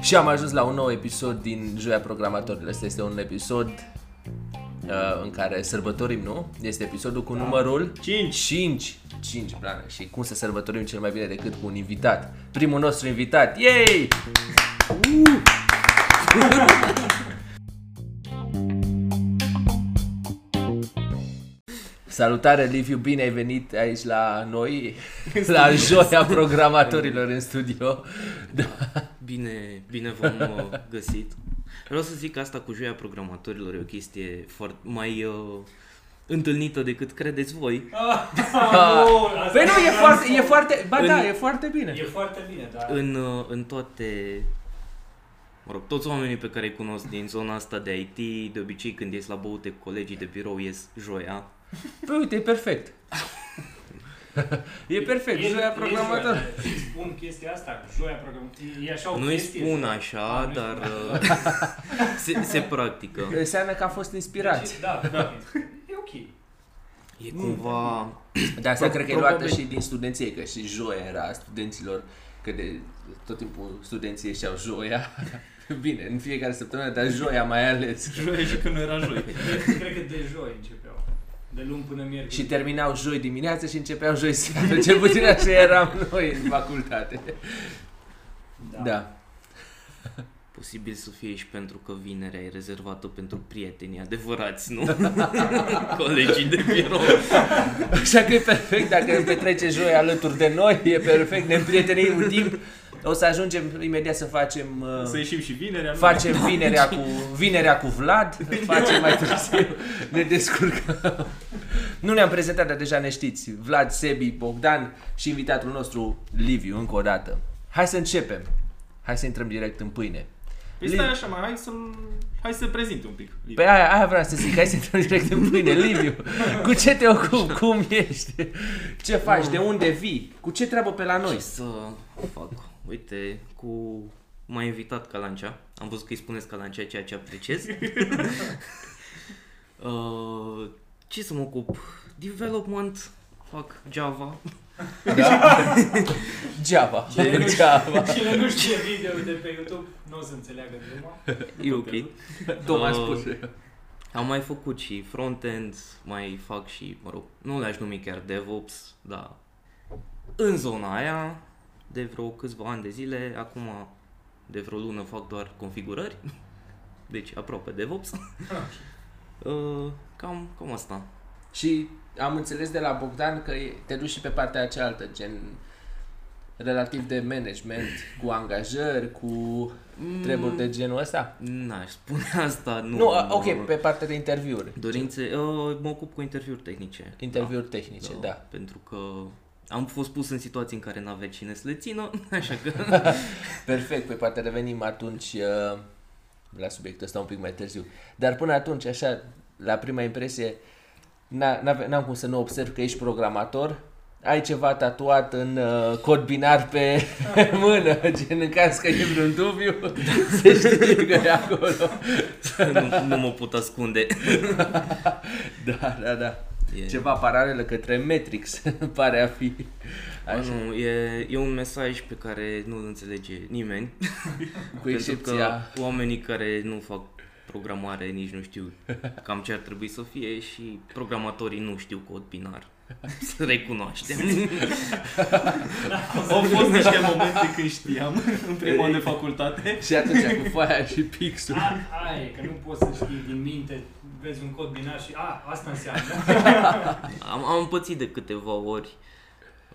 Și am ajuns la un nou episod din Joia Programatorilor. Este este un episod uh, în care sărbătorim, nu? Este episodul cu numărul 5. 5. 5, plană. Și cum să sărbătorim cel mai bine decât cu un invitat? Primul nostru invitat. Yay! Uh! Salutare, Liviu, bine ai venit aici la noi, la joia programatorilor în studio. Da. Bine, bine v-am uh, găsit. Vreau să zic că asta cu joia programatorilor e o chestie foarte mai uh, întâlnită decât credeți voi. Păi nu, e foarte, e foarte, ba În- da, e foarte bine. E foarte bine, dar... În, uh, în toate, mă rog, toți oamenii pe care îi cunosc din zona asta de IT, de obicei când ies la băute cu colegii de birou ies joia. Păi uite, e perfect. e perfect, E- joia e programator. joia. Spun chestia asta, joia programatorilor. E așa o Nu îi chestie. spun Ah, așa, nu-i dar spun. uh, se, se practică. Înseamnă că a fost inspirați. Deci, da, da. E ok. E cumva... De asta Pro- cred că e luată probabil- și din studenție, că și joia era a studenților, că de tot timpul studenții ieșeau joia. Bine, în fiecare săptămână, dar joia mai ales. Joia și că nu era joi. Cred că de joi începeau. De luni până miercuri. Și terminau joi dimineața și începeau joi seara. Cel puțin așa eram noi în facultate. Da. Posibil să fie și pentru că vinerea e rezervată pentru prietenii adevărați, nu? Colegii de birou. Așa că e perfect dacă petrece joi alături de noi, e perfect, ne împrietenim un timp. O să ajungem imediat să facem uh, Să ieșim și vinerea. nu? Facem vinerea cu, vinerea cu Vlad, facem mai târziu, ne descurcăm. Nu ne-am prezentat, dar deja ne știți. Vlad, Sebi, Bogdan și invitatul nostru, Liviu, încă o dată. Hai să începem. Hai să intrăm direct în pâine. Păi stai așa, mai hai să hai să prezint un pic. Pe aia, aia vreau să zic, hai să intrăm direct în pâine. Liviu, cu ce te ocupi? Cum ești? Ce faci? De unde vii? Cu ce treabă pe la noi? Ce să fac? Uite, cu... M-a invitat Calancea. Am văzut că îi spuneți Calancea, ceea ce apreciez. uh, ce să mă ocup? Development, fac Java. Java. Cine, Java. Cine nu știe video de pe YouTube, nu o să înțeleagă gluma. E ok. Tocmai Uh, spus. Am mai făcut și frontend, mai fac și, mă rog, nu le-aș numi chiar DevOps, dar în zona aia, de vreo câțiva ani de zile, acum de vreo lună fac doar configurări, deci aproape DevOps. Uh, cam, cam asta. Și am înțeles de la Bogdan că e- te duci și pe partea cealaltă, gen relativ de management, cu angajări, cu treburi de genul ăsta? N-aș spune asta, nu. Nu, nu a, ok, pe partea de interviuri. Dorințe, uh, mă ocup cu interviuri tehnice. Interviuri tehnice, da. Pentru că am fost pus în situații în care n-avea cine să le țină, așa că... Perfect, pe poate revenim atunci uh, la subiectul ăsta un pic mai târziu. Dar până atunci, așa, la prima impresie, n-a- n-ave- n-am cum să nu observ că ești programator, ai ceva tatuat în uh, cod binar pe mână, gen în caz că e vreun dubiu, se știe că e acolo. nu, nu mă pot ascunde. Da, da, da. E, Ceva paralelă către Matrix, pare a fi. Bă, Așa, nu, e, e un mesaj pe care nu îl înțelege nimeni. cu pentru excepția... că oamenii care nu fac programare nici nu știu cam ce ar trebui să fie și programatorii nu știu cod binar. Să recunoaștem. Au fost niște momente când știam, în primul an de facultate. Și atunci cu foaia și pixul. A, aia e, că nu poți să știi din minte, vezi un cod binar și a, asta înseamnă. Am, am pățit de câteva ori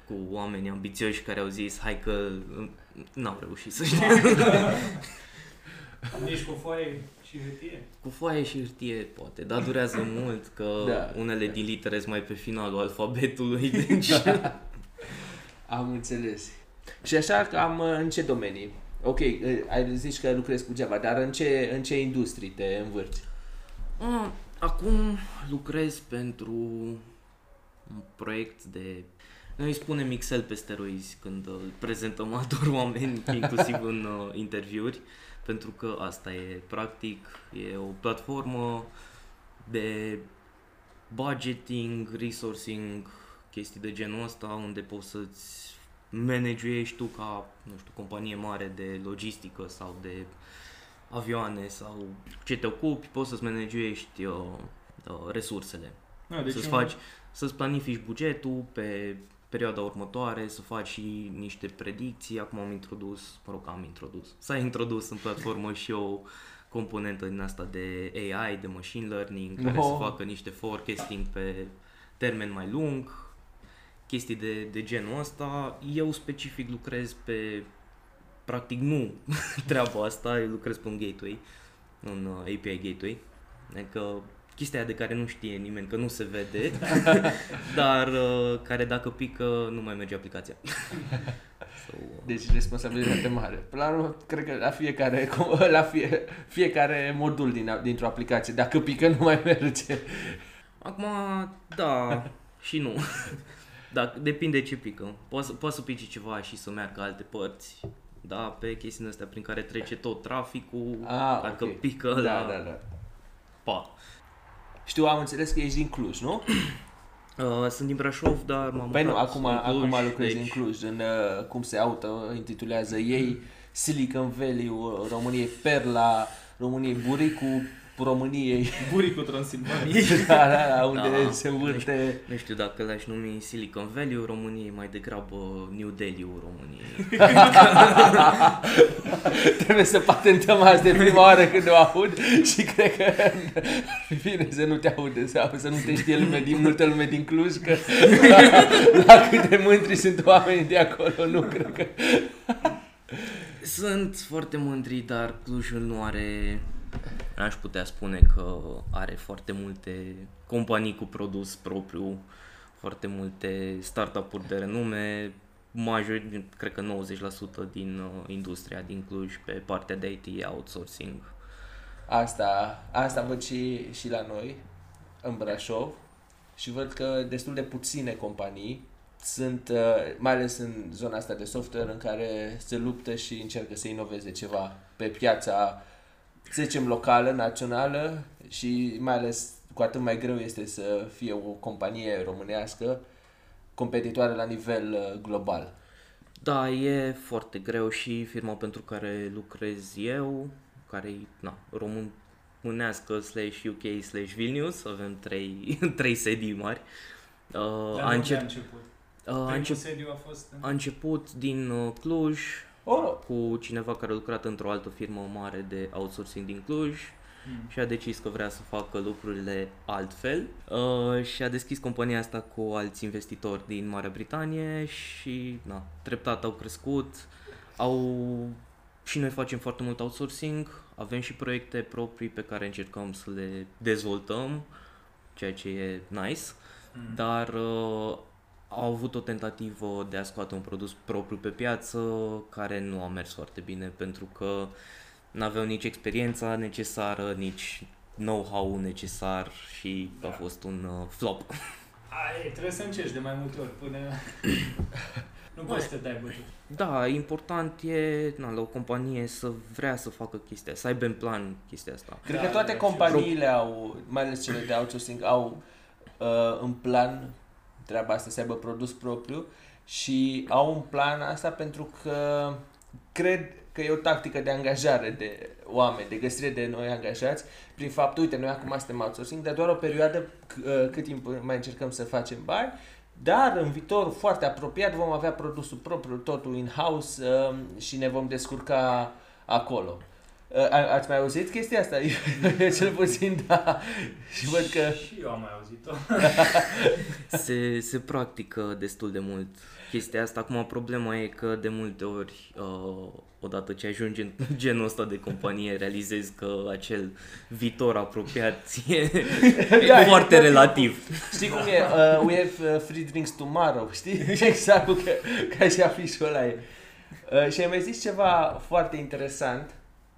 cu oameni ambițioși care au zis hai că mm, n-au reușit să știe. Nici cu foaie și hârtie. Cu foaie și hârtie poate, dar durează mult că Da. unele din litere sunt mai pe finalul alfabetului, deci... Am înțeles. Și așa că am uh, în ce domenii? Ok, uh, ai zis că lucrezi cu Java, dar în ce, în ce industrii te învârți? Ah, Acum lucrez pentru un proiect de... Noi îi spunem Excel pe steroizi când îl prezentăm altor oameni, inclusiv în uh, interviuri, pentru că asta e practic, e o platformă de budgeting, resourcing, chestii de genul ăsta, unde poți să-ți managuiești tu ca, nu știu, companie mare de logistică sau de avioane sau ce te ocupi, poți să-ți managuiești uh, uh, resursele. Da, deci să-ți un- faci, să-ți planifici bugetul pe perioada următoare, să faci și niște predicții. Acum am introdus, mă rog, am introdus, s-a introdus în platformă și o componentă din asta de AI, de machine learning, care Oh. să facă niște forecasting pe termen mai lung, chestii de, de genul ăsta. Eu specific lucrez pe, practic nu treaba asta, eu lucrez pe un gateway, un uh, API gateway, adică chestia de care nu știe nimeni, că nu se vede, dar uh, care dacă pică nu mai merge aplicația. so, uh, Deci responsabilitate mare. Până la urmă, cred că la fiecare, la fie, fiecare modul din, dintr-o aplicație, dacă pică, nu mai merge. Acum, da și nu. Da, depinde ce pică. Poate să, poate să pice ceva și să meargă alte părți. Da, pe chestiile astea prin care trece tot traficul, Ah, dacă ok. pică Da, la da, da. pa. Știu, am înțeles că ești din Cluj, nu? Uh, sunt din Brașov, dar m-am Păi nu, mutat acum, în Cluj, acum lucrezi deci, în Cluj, în, uh, cum se auto-intitulează ei, Silicon Valley uh, României, Perla României, Buricul României, Buricul Transilvaniei. da, da, da, unde Da. se învârte... Nu știu dacă l-aș numi Silicon Valley României, mai degrabă New Delhi României. Trebuie să patentăm asta de prima oară când o aud și cred că bine să nu te aude sau să nu te știe lume din, multă lume din Cluj că la câte mântri sunt oameni de acolo, nu cred că... Sunt foarte mândri, dar Clujul nu are... Aș putea spune că are foarte multe companii cu produs propriu, foarte multe startup-uri de renume, major, cred că 90% din uh, industria din Cluj pe partea de IT outsourcing. Asta, asta văd și, și la noi, în Brașov, și văd că destul de puține companii sunt, uh, mai ales în zona asta de software, în care se luptă și încearcă să inoveze ceva pe piața, să zicem, locală, națională și mai ales cu atât mai greu este să fie o companie românească competitoare la nivel uh, global. Da, e foarte greu și firma pentru care lucrez eu, care e na, românească slash UK slash Vilnius, avem trei, trei sedii mari. Uh, Dar a, unde încep, a început? uh, a, Primul încep, sediu a fost... în- a început din uh, Cluj Oh, cu cineva care a lucrat într-o altă firmă mare de outsourcing din Cluj Mm. și a decis că vrea să facă lucrurile altfel. Uh, și a deschis compania asta cu alți investitori din Marea Britanie și na, treptat au crescut, au și noi facem foarte mult outsourcing, avem și proiecte proprii pe care încercăm să le dezvoltăm, ceea ce e nice, Mm. dar uh, au avut o tentativă de a scoate un produs propriu pe piață care nu a mers foarte bine pentru că nu aveau nici experiența necesară, nici know-how necesar și a Da. fost un uh, flop. Ai, trebuie să încerci de mai multe ori până... nu poți să te dai bătut. Da, important e na, la o companie să vrea să facă chestia, să aibă în plan chestia asta. Cred Da, că toate da, companiile au, mai ales cele de outsourcing, au uh, în plan treaba asta, să aibă produs propriu și au un plan asta pentru că cred că e o tactică de angajare de oameni, de găsire de noi angajați, prin faptul, uite, noi acum suntem outsourcing, dar doar o perioadă c- uh, cât timp mai încercăm să facem bani, dar în viitor foarte apropiat vom avea produsul propriu, totul in-house uh, și ne vom descurca acolo. Uh, a- ați mai auzit chestia asta? Eu cel puțin, da. Și văd că... Și eu am mai auzit-o. Se, se practică destul de mult chestia asta. Acum problema e că de multe ori, uh, odată ce ajungi în genul ăsta de companie, realizezi că acel viitor apropiat e, e Da, foarte tot relativ. Știi cum e? Uh, we have uh, free drinks tomorrow, știi? exact cum că, ca și afișul ăla e. Uh, și ai mai zis ceva foarte interesant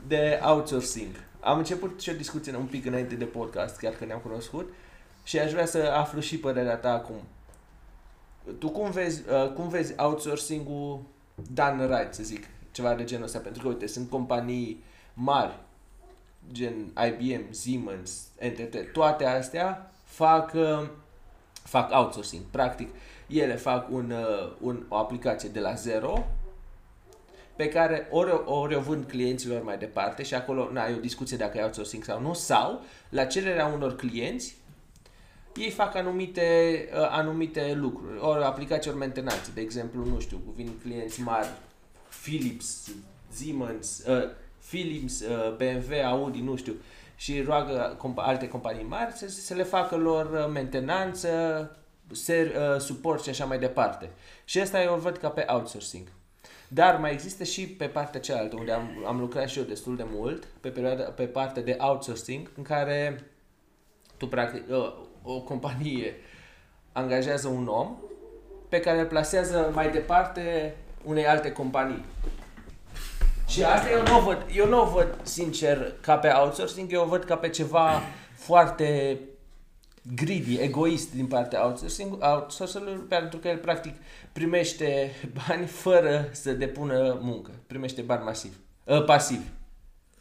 de outsourcing. Am început și o discuție un pic înainte de podcast, chiar că ne-am cunoscut, și aș vrea să aflu și părerea ta acum. Tu cum vezi, uh, cum vezi outsourcing-ul done right, să zic, ceva de genul ăsta? Pentru că, uite, sunt companii mari, gen IBM, Siemens, NTT, toate astea fac uh, fac outsourcing. Practic, ele fac un, uh, un, o aplicație de la zero pe care ori, o- ori o vând clienților mai departe și acolo na, e o discuție dacă e outsourcing sau nu, sau la cererea unor clienți ei fac anumite, uh, anumite lucruri, ori aplicații, ori mentenanțe. De exemplu, nu știu, vin clienți mari, Philips, Siemens, uh, Philips, uh, BMW, Audi, nu știu, și roagă compa- alte companii mari să, să le facă lor uh, mentenanță, ser, uh, suport și așa mai departe. Și asta eu o văd ca pe outsourcing. Dar mai există și pe partea cealaltă, unde am, am lucrat și eu destul de mult, pe, perioada, pe partea de outsourcing, în care tu practic, uh, o companie angajează un om pe care îl plasează mai departe unei alte companii. Și asta eu nu o văd, eu nu o văd sincer ca pe outsourcing, eu o văd ca pe ceva foarte greedy, egoist din partea outsourcing, outsourcerului, pentru că el practic primește bani fără să depună muncă. Primește bani masiv, uh, pasiv.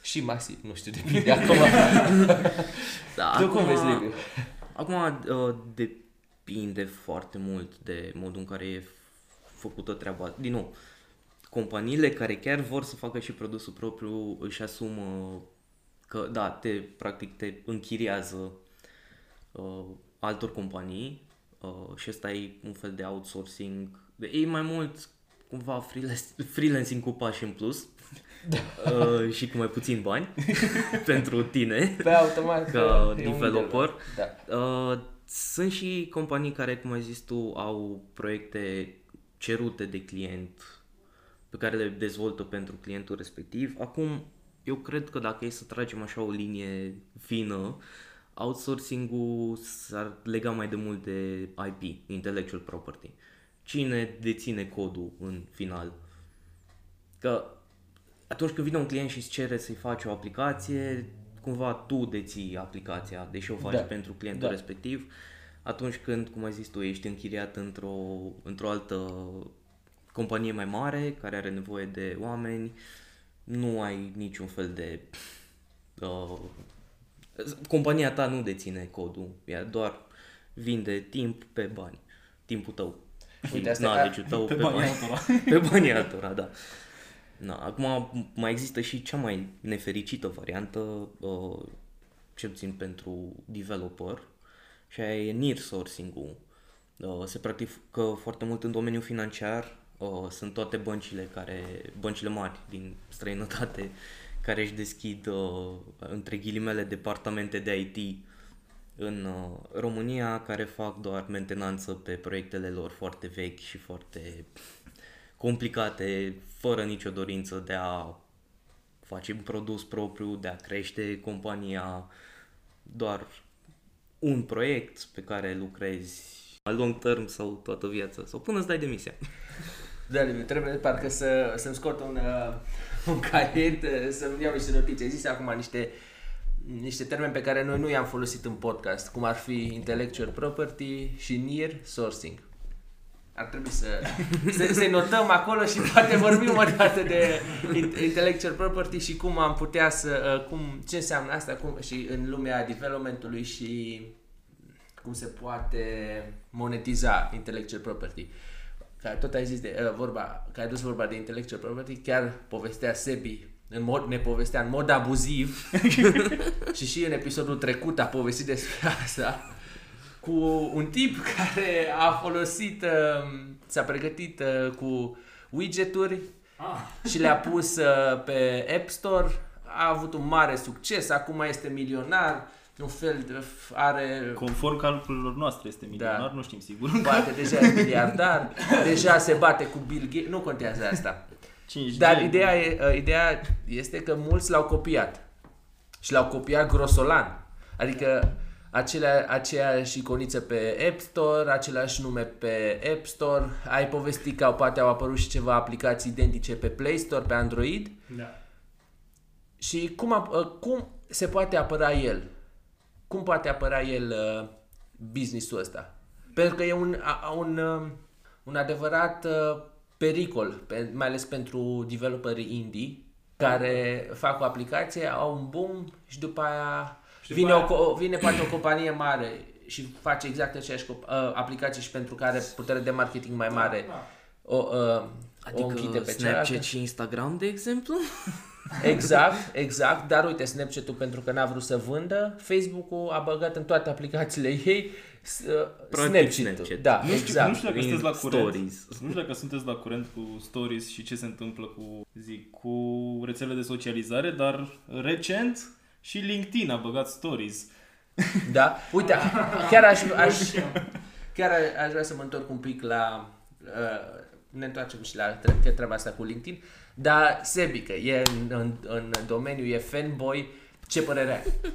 Și masiv, nu știu, depinde acum. Da, tu cum vezi, Liviu? Acum uh, depinde foarte mult de modul în care e f- făcută treaba. Din nou, companiile care chiar vor să facă și produsul propriu își asumă că, da, te, practic te închiriază uh, altor companii uh, și ăsta e un fel de outsourcing. E mai mult cumva freelance, freelancing cu pași în plus uh, și cu mai puțin bani pentru tine Pe automat ca e un developer. Da. Uh, sunt și companii care, cum ai zis tu, au proiecte cerute de client pe care le dezvoltă pentru clientul respectiv. Acum, eu cred că dacă e să tragem așa o linie fină, outsourcing-ul s-ar lega mai de mult de IP, intellectual property. Cine deține codul în final? Că atunci când vine un client și îți cere să-i faci o aplicație, cumva tu deții aplicația, deși o faci Da. pentru clientul Da. respectiv. Atunci când, cum ai zis tu, ești închiriat într-o, într-o altă companie mai mare care are nevoie de oameni, nu ai niciun fel de... Uh, compania ta nu deține codul, ea doar vinde timp pe bani. Timpul tău. Și Uite, asta- knowledge-ul tău Pe pe, banii bani. altora. Pe banii altora, da. Na, acum mai există și cea mai nefericită variantă, uh, cel puțin pentru developer, și aia e near sourcing-ul. Uh, se practică foarte mult în domeniul financiar, uh, sunt toate băncile care, băncile mari din străinătate care își deschid uh, între ghilimele departamente de IT în uh, România care fac doar mentenanță pe proiectele lor foarte vechi și foarte complicate, fără nicio dorință de a face un produs propriu, de a crește compania, doar un proiect pe care lucrezi a long term sau toată viața, sau până îți dai demisia. Da, Liviu, trebuie parcă să, să-mi scot un, uh, un caiet, uh, să-mi iau niște notițe. Ai zis acum niște, niște termeni pe care noi nu i-am folosit în podcast, cum ar fi intellectual property și near sourcing. Ar trebui să, să, să notăm acolo și poate vorbim o dată de in- intellectual property și cum am putea să, uh, cum, ce înseamnă asta cum, și în lumea developmentului și cum se poate monetiza intellectual property. Care tot ai zis de uh, vorba, care ai dus vorba de intellectual property, chiar povestea Sebi în mod, ne povestea în mod abuziv. Și și în episodul trecut a povestit despre asta cu un tip care a folosit, uh, s-a pregătit uh, cu widgeturi Ah, și le-a pus uh, pe App Store, a avut un mare succes, acum este milionar, un fel de, are Conform calculelor noastre este milionar, Da. nu știm sigur. poate deja e miliardar, deja se bate cu Bill Gates, nu contează asta. 5G. Dar ideea, e, uh, ideea este că mulți l-au copiat. Și l-au copiat grosolan. Adică acelea, aceeași iconiță pe App Store, același nume pe App Store. Ai povestit că au, poate au apărut și ceva aplicații identice pe Play Store, pe Android. da. Și cum, ap- uh, cum se poate apăra el? Cum poate apăra el uh, business-ul ăsta? Pentru că e un, a, a- un, uh, un adevărat uh, pericol, pe, mai ales pentru developerii indie, care fac o aplicație, au un boom și după aia Și vine, după o, co- vine poate o companie mare și face exact aceeași cop- uh, aplicație și pentru care putere de marketing mai mare Da. o, uh, Adică o închide pe Snapchat cealaltă. și Instagram, de exemplu? Exact, exact, dar uite, Snapchat-ul pentru că n-a vrut să vândă, Facebook-ul a băgat în toate aplicațiile ei s- uh, Practic Snapchat-ul. Snapchat. Da, Nu știu, exact. nu știu dacă Prin sunteți la curent. stories. Nu știu dacă sunteți la curent cu stories și ce se întâmplă cu, zic, cu rețelele de socializare, dar recent și LinkedIn a băgat stories. Da? Uite, chiar aș, aș, chiar aș vrea să mă întorc un pic la... Uh, ne întoarcem și la tre- treaba asta cu LinkedIn, dar Sebi, că e în, în, în domeniu, e fanboy, ce părere ai?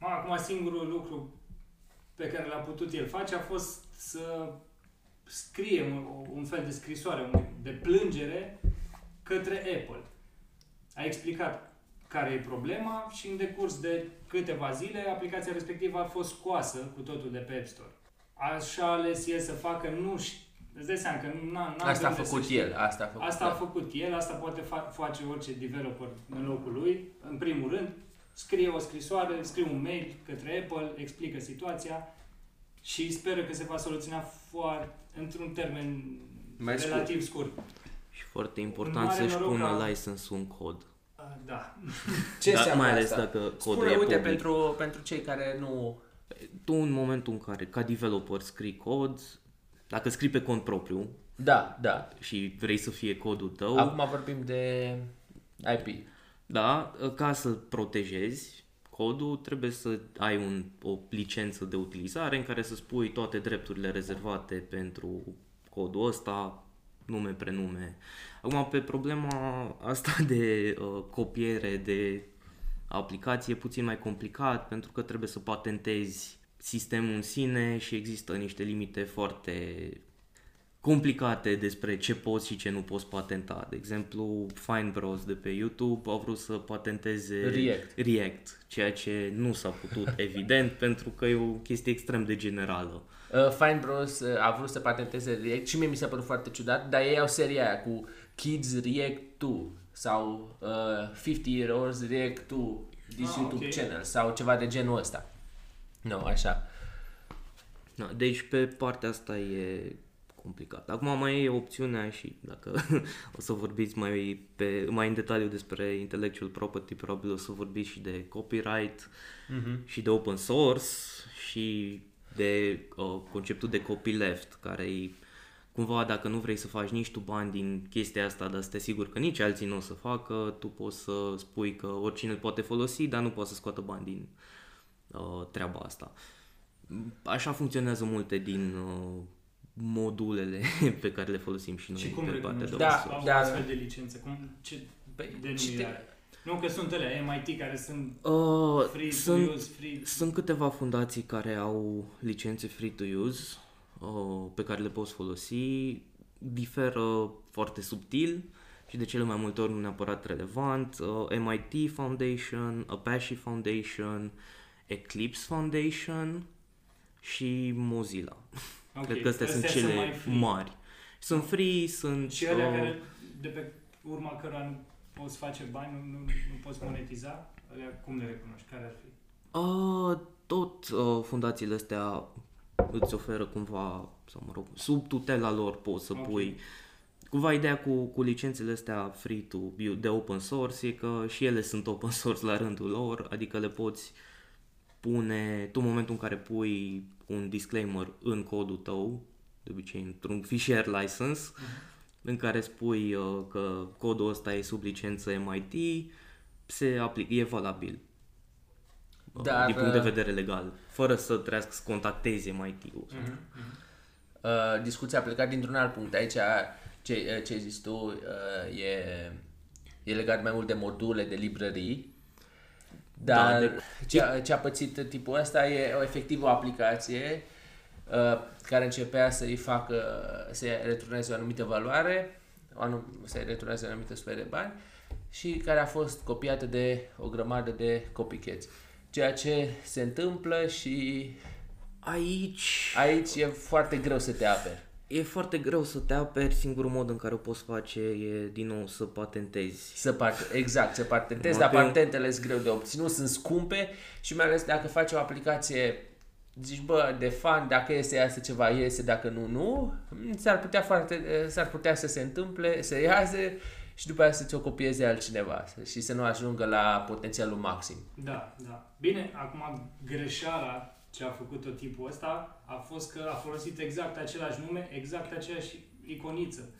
Mă, acum singurul lucru pe care l-a putut el face a fost să scrie un, un fel de scrisoare, un, de plângere către Apple. A explicat care e problema și în decurs de câteva zile aplicația respectivă a fost scoasă cu totul de pe App Store. Așa a ales el să facă, nu știu, îți dai seama că n-am Asta a de unde să făcut știu. el, asta a făcut Asta a el. făcut el, asta poate fa- face orice developer în locul lui. În primul rând, scrie o scrisoare, scrie un mail către Apple, explică situația și speră că se va soluționa foarte, într-un termen Mai scurt. relativ scurt. Și foarte important mare să-și noroc pună că- license un cod. Uh, Da. Ce Da, înseamnă mai ales asta? dacă codul Spune, e uite, public. pentru, pentru cei care nu... Tu în momentul în care, ca developer, scrii cod, dacă scrii pe cont propriu Da, da. și vrei să fie codul tău, Acum vorbim de IP. da, ca să protejezi codul, trebuie să ai un, o licență de utilizare în care să spui toate drepturile rezervate pentru codul ăsta, nume, prenume. Acum, pe problema asta de uh, copiere de aplicație e puțin mai complicat pentru că trebuie să patentezi sistemul în sine și există niște limite foarte complicate despre ce poți și ce nu poți patenta. De exemplu, Findbros de pe YouTube au vrut să patenteze React. React ceea ce nu s-a putut, evident, pentru că e o chestie extrem de generală. Uh, Fine Bros uh, a vrut să patenteze React și mie mi s-a părut foarte ciudat, dar ei au seria aia cu Kids React 2 sau uh, 50 Year Olds React 2 this Ah, YouTube ok. channel sau ceva de genul ăsta. Nu, așa. Da, deci pe partea asta e complicat. Acum mai e opțiunea și dacă o să vorbiți mai, pe, mai în detaliu despre intellectual property, probabil o să vorbiți și de copyright Mm-hmm. și de open source și de uh, conceptul de copyleft, care e cumva dacă nu vrei să faci nici tu bani din chestia asta, dar să te asigur că nici alții nu o să facă, tu poți să spui că oricine îl poate folosi, dar nu poate să scoată bani din uh, treaba asta. Așa funcționează multe din uh, modulele pe care le folosim și noi Și cum pe partea de recunoști open Da, source. da, da. astfel de licențe? Cum, ce Păi, denumire cite- are? Nu că sunt ele MIT care sunt Uh, free sunt, to use, free... sunt câteva fundații care au licențe free to use uh, pe care le poți folosi. Diferă foarte subtil și de cele mai multe ori nu neapărat relevant. Uh, MIT Foundation, Apache Foundation, Eclipse Foundation și Mozilla. Ok, Cred că astea sunt cele mai free. mari. Sunt free, sunt... Și alea uh, care, de pe urma cărora nu poți face bani, nu, nu, nu poți monetiza, alea cum le recunoști? Care ar fi? Uh, tot uh, fundațiile astea îți oferă cumva, sau mă rog, sub tutela lor poți să Ok. pui Cumva ideea cu, cu licențele astea free to build de open source e că și ele sunt open source la rândul lor, adică le poți pune, tu în momentul în care pui un disclaimer în codul tău, de obicei într-un fișier license, în care spui uh, că codul ăsta e sub licență MIT, se aplică, e valabil. uh, Dar, din punct de uh, vedere legal, fără să trească să contactezi MIT-ul. Mhm. Uh, discuția a plecat dintr-un alt punct. Aici ce, uh, ce ai zis tu uh, e, e legat mai mult de module, de librării. Dar Da, da, de- ce, ce a pățit tipul ăsta e o, efectiv o aplicație uh, care începea să-i facă, să returneze o anumită valoare, o anum, să-i returneze o anumită sumă de bani și care a fost copiată de o grămadă de copycats. Ceea ce se întâmplă și Aici aici e foarte greu să te aperi. E foarte greu să te aperi, singurul mod în care o poți face e din nou să patentezi. Să part, exact, să patentezi, Numai dar că eu- patentele sunt greu de obținut, sunt scumpe și mai ales dacă faci o aplicație zici, bă, de fan, dacă iese, iasă ceva, iese, dacă nu, nu, s-ar putea, foarte, s-ar putea să se întâmple, să iasă și după aceea să ți-o copieze altcineva și să nu ajungă la potențialul maxim. Da, da. Bine, acum greșeala ce a făcut-o tipul ăsta a fost că a folosit exact același nume, exact aceeași iconiță.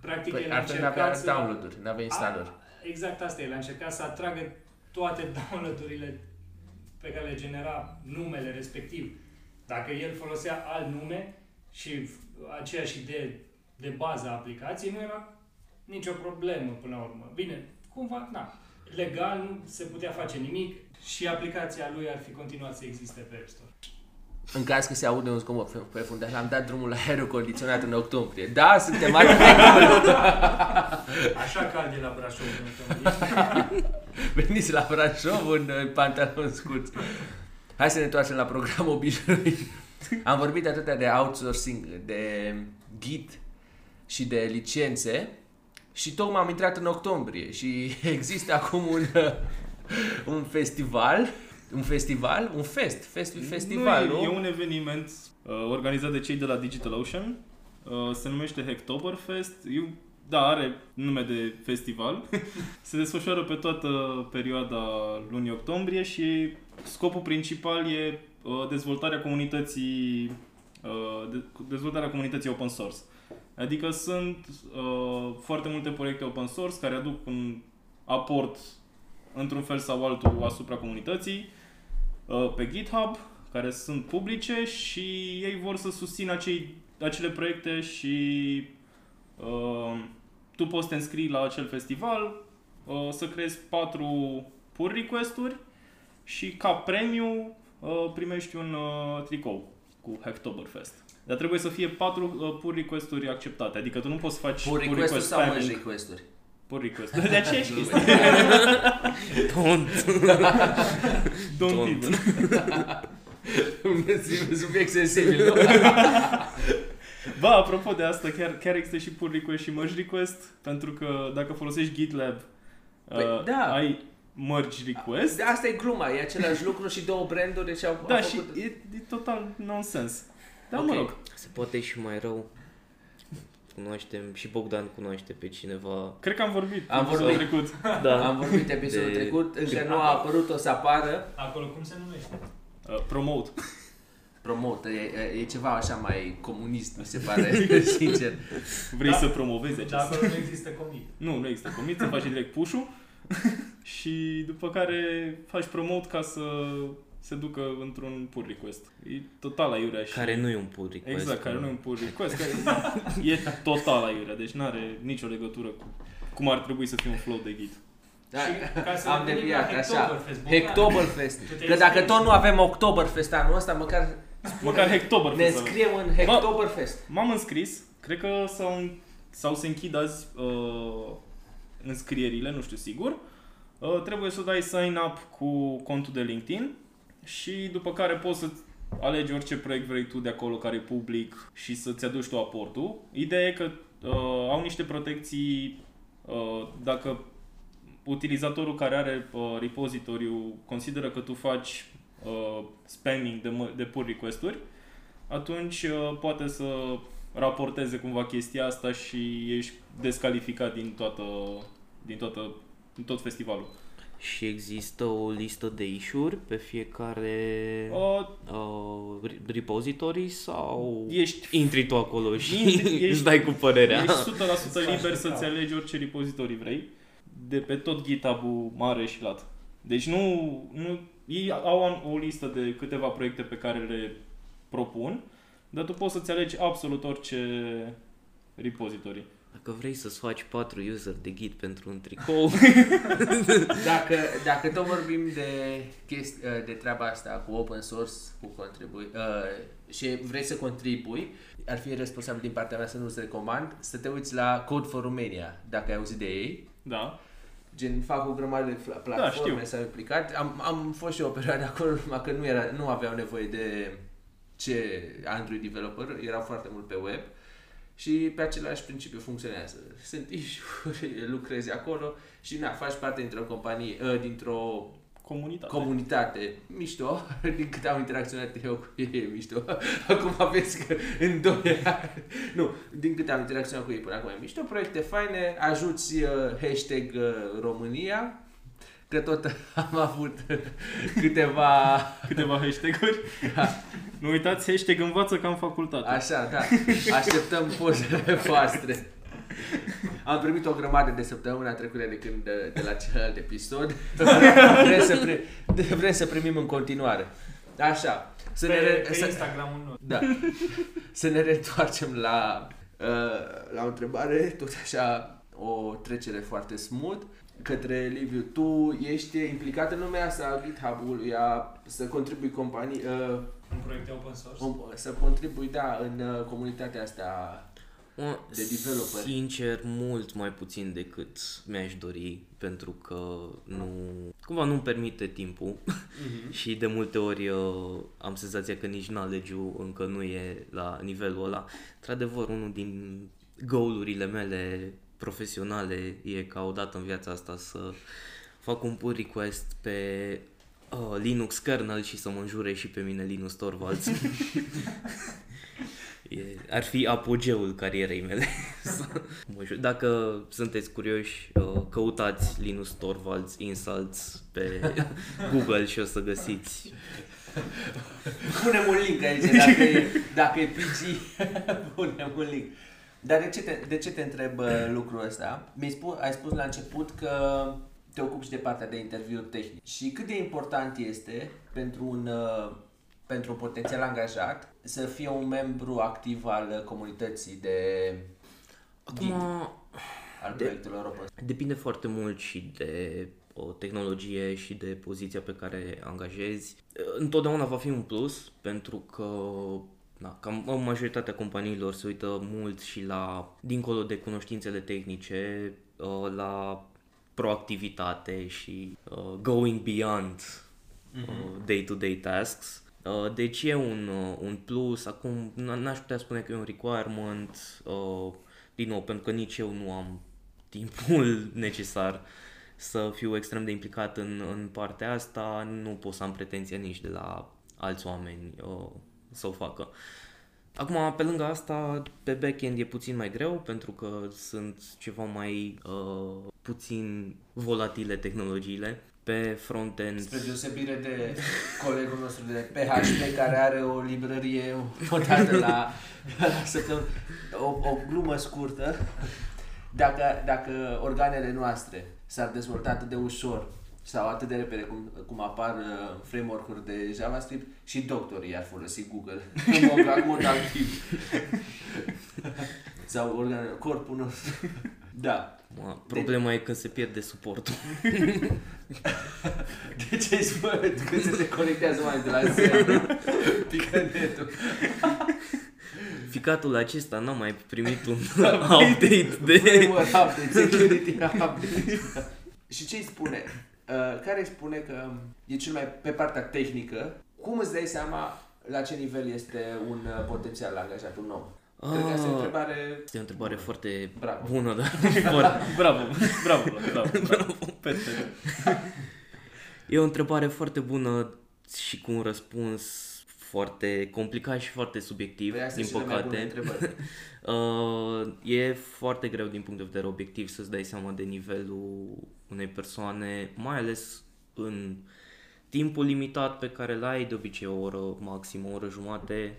Practic, Păi, el a altfel n-avea încercat să... download-uri, n-avea instalări. A, exact asta, el a încercat să atragă toate download-urile pe care le genera numele respectiv. Dacă el folosea alt nume și aceeași idee de bază a aplicației, nu era nicio problemă până la urmă. Bine, cumva, na, legal nu se putea face nimic și aplicația lui ar fi continuat să existe pe App Store. În caz că se aude un zgomot pe, pe fundaș, am dat drumul la aerul condiționat în octombrie. Da, suntem atât de Așa cald e la Brașov în octombrie. Veniți la Brașov în uh, pantaloni scurți. Hai să ne întoarcem la programul obișnuit. Am vorbit atâtea de outsourcing, de Git și de licențe și tocmai am intrat în octombrie și există acum un, uh, un festival, un festival, un fest, fest festival, nu? nu? E, e un eveniment uh, organizat de cei de la DigitalOcean. Uh, se numește Hacktoberfest. Eu, da, are nume de festival. se desfășoară pe toată perioada lunii octombrie și scopul principal e uh, dezvoltarea comunității uh, de, dezvoltarea comunității open source. Adică sunt uh, foarte multe proiecte open source care aduc un aport într-un fel sau altul asupra comunității uh, pe GitHub, care sunt publice și ei vor să susțină acei, acele proiecte și uh, tu poți să te înscrii la acel festival, uh, să creezi patru pull request-uri și ca premiu uh, primești un uh, tricou cu Hacktoberfest. Dar trebuie să fie patru uh, pull request-uri acceptate. Adică tu nu poți să faci Pull request sau merge request-uri? Pull request. De aceeași chestie. Don't. Don't even. Un subiect sensibil, nu? Ba, apropo de asta, chiar, chiar există și pull request și merge request, pentru că dacă folosești GitLab, Păi, uh, da. ai merge request. De asta e gluma, e același lucru și două branduri și au, Da, au și făcut... e, e total nonsens. Dar Ok. mă rog, Se poate și mai rău. Cunoaștem, și Bogdan cunoaște pe cineva. cred că am vorbit Am episodul vorbit. trecut. Da. Am vorbit episodul De- trecut, încă nu a apărut, o să apară. Acolo cum se numește? Uh, promote. Promote, e, e ceva așa mai comunist, mi se pare, sincer. Vrei Da. să promovezi acest... Dar acolo nu există commit. Nu, nu există commit, să faci direct push-ul și după care faci promote ca să se ducă într-un pull request. E total aiurea și... Care nu e un pull request. Exact, care că- nu e un pull request, care e total aiurea, deci nu are nicio legătură cu cum ar trebui să fie un flow de git. Da, Și ca să am ne gândim deviat, la așa. Hacktoberfest, Bogdan. Hacktoberfest. Tu te Că dacă înscrii? tot nu avem Oktoberfest anul ăsta, măcar Măcar Hacktober. ne înscriem în Hacktoberfest. M-am înscris, cred că s-au, sau se închid azi uh, înscrierile, nu știu sigur. Uh, trebuie să dai sign up cu contul de LinkedIn și după care poți să alegi orice proiect vrei tu de acolo care e public și să-ți aduci tu aportul. Ideea e că uh, au niște protecții uh, dacă utilizatorul care are uh, repozitoriu consideră că tu faci uh, spamming de, mă- de pull request-uri, atunci uh, poate să raporteze cumva chestia asta și ești descalificat din toată, din toată, din tot festivalul. Și există o listă de issue pe fiecare Uh, uh, re- repository sau ești intri tu acolo și Intri- ești- îți dai cu părerea? Ești 100% Îți faci liber un să-ți caută. alegi orice repozitoriu vrei, de pe tot GitHub-ul mare și lat. Deci nu, nu ei au o listă de câteva proiecte pe care le propun, dar tu poți să-ți alegi absolut orice repozitoriu. Dacă vrei să-ți faci patru user de git pentru un tricou, Dacă, dacă tot vorbim de, chesti, de treaba asta cu open source, cu contribui, uh, și vrei să contribui, ar fi responsabil din partea mea să nu-ți recomand să te uiți la Code for Romania, dacă ai auzit de ei. Da? Gen, fac o grămadă de fla- platforme, știu. s-au implicat. Am, am fost și eu o perioadă acolo, numai că nu, era, nu aveau nevoie de ce Android developer, erau foarte mult pe web și pe același principiu funcționează. Sunt issue lucrezi acolo și na, faci parte dintr-o companie, uh, dintr-o Comunitate. comunitate mișto, din câte am interacționat eu cu ei, e mișto. Acum vezi că în doi ani, nu, din câte am interacționat cu ei până acum e mișto, proiecte faine, ajuți uh, hashtag uh, România, că tot am avut câteva, Câteva hashtag-uri. Da. Nu uitați, hashtag învață ca în facultate. așa, da, așteptăm pozele voastre. Am primit o grămadă de săptămâna trecută de când de, de la celălalt episod. vrem, să pre, vrem să primim în continuare. Așa. Să Pe, ne, re- pe să, Instagramul nostru. Da. Să ne reîntoarcem la, uh, la o întrebare, tot așa, o trecere foarte smooth către Liviu. Tu ești implicat în lumea asta a GitHub-ului, a, să contribui companii, uh, Un proiect open source. om- să contribui, da, în uh, comunitatea asta. Mă, De developer. Sincer, mult mai puțin decât mi-aș dori, pentru că nu, cumva nu-mi permite timpul și de multe ori uh, am senzația că nici knowledge-ul încă nu e la nivelul ăla. Într-adevăr, unul din goal-urile mele profesionale e ca odată în viața asta să fac un pull request pe uh, Linux kernel și să mă înjure și pe mine Linus Torvalds. E, ar fi apogeul carierei mele. Să mă jur. Dacă sunteți curioși, uh, căutați Linus Torvalds Insults pe Google și o să găsiți. Punem un link aici, dacă e, dacă e PG, punem un link. Dar de ce te, de ce te întreb uh, lucrul ăsta? Mi-ai spus, ai spus la început că te ocupi și de partea de interviuri tehnice. Și cât de important este pentru un, uh, pentru un potențial angajat să fie un membru activ al comunității de Acum, Git. al De- proiectelor open depinde foarte mult și de o tehnologie și de poziția pe care angajezi. Întotdeauna va fi un plus pentru că da, cam în majoritatea companiilor se uită mult și la, dincolo de cunoștințele tehnice, uh, la proactivitate și uh, going beyond uh, day-to-day tasks. Uh, Deci e un, uh, un plus, acum n- n-aș putea spune că e un requirement, uh, din nou, pentru că nici eu nu am timpul necesar să fiu extrem de implicat în, în partea asta, nu pot să am pretenția nici de la alți oameni uh, să o facă. Acum, pe lângă asta, pe backend e puțin mai greu pentru că sunt ceva mai uh, puțin volatile tehnologiile. Pe frontend Spre deosebire de colegul nostru de PHP care are o librărie o dată la, la săptămână. O, o glumă scurtă. Dacă, dacă organele noastre s-ar dezvolta atât de ușor sau atât de repede cum, cum apar uh, framework-uri de JavaScript și doctorii ar folosi Google în mod, în mod activ. sau organele, corpul nostru. Da. Mă, problema e când se pierde suportul. De ce ai spus când se conectează mai de la zero? Pică netul. Ficatul acesta n-a mai primit un update de... Framework update, security update. Și ce îi spune? Uh, care îi spune că e cel mai pe partea tehnică, cum îți dai seama la ce nivel este un uh, potențial angajat, un om? Cred că asta e o Ah, întrebare... Este o întrebare foarte Bravo. bună, dar foarte, Bravo, bravo, bravo. bravo. Perfect. E o întrebare foarte bună și cu un răspuns foarte complicat și foarte subiectiv, Păi astea din sunt cele mai bune păcate. întrebări. Uh, e foarte greu din punct de vedere obiectiv să-ți dai seama de nivelul unei persoane, mai ales în timpul limitat pe care îl ai, de obicei o oră maxim, o oră jumate.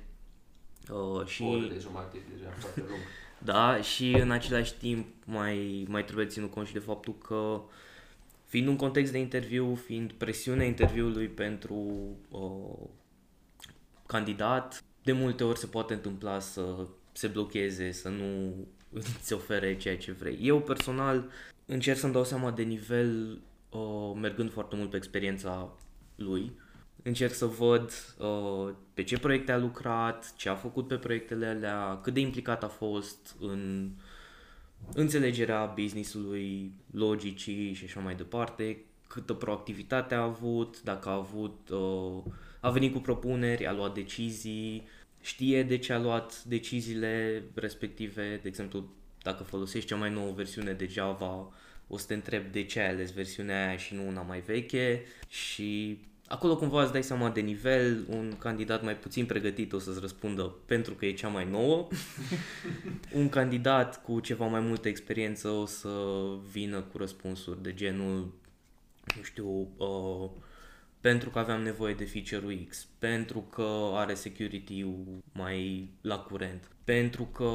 Uh, și... O oră de jumate e deja foarte lung. Da, și în același timp mai, mai trebuie ținut cont și de faptul că fiind un context de interviu, fiind presiunea interviului pentru uh, candidat, de multe ori se poate întâmpla să se blocheze, să nu îți ofere ceea ce vrei. Eu personal încerc să-mi dau seama de nivel uh, mergând foarte mult pe experiența lui. Încerc să văd uh, pe ce proiecte a lucrat, ce a făcut pe proiectele alea, cât de implicat a fost în înțelegerea business-ului, logicii și așa mai departe, câtă proactivitate a avut, dacă a avut, uh, a venit cu propuneri, a luat decizii, știe de ce a luat deciziile respective, de exemplu, dacă folosești cea mai nouă versiune de Java, o să te întreb de ce ai ales versiunea aia și nu una mai veche. Și acolo cumva îți dai seama de nivel, un candidat mai puțin pregătit o să-ți răspundă pentru că e cea mai nouă, un candidat cu ceva mai multă experiență o să vină cu răspunsuri de genul, nu știu, uh, pentru că aveam nevoie de feature-ul X, pentru că are security-ul mai la curent, pentru că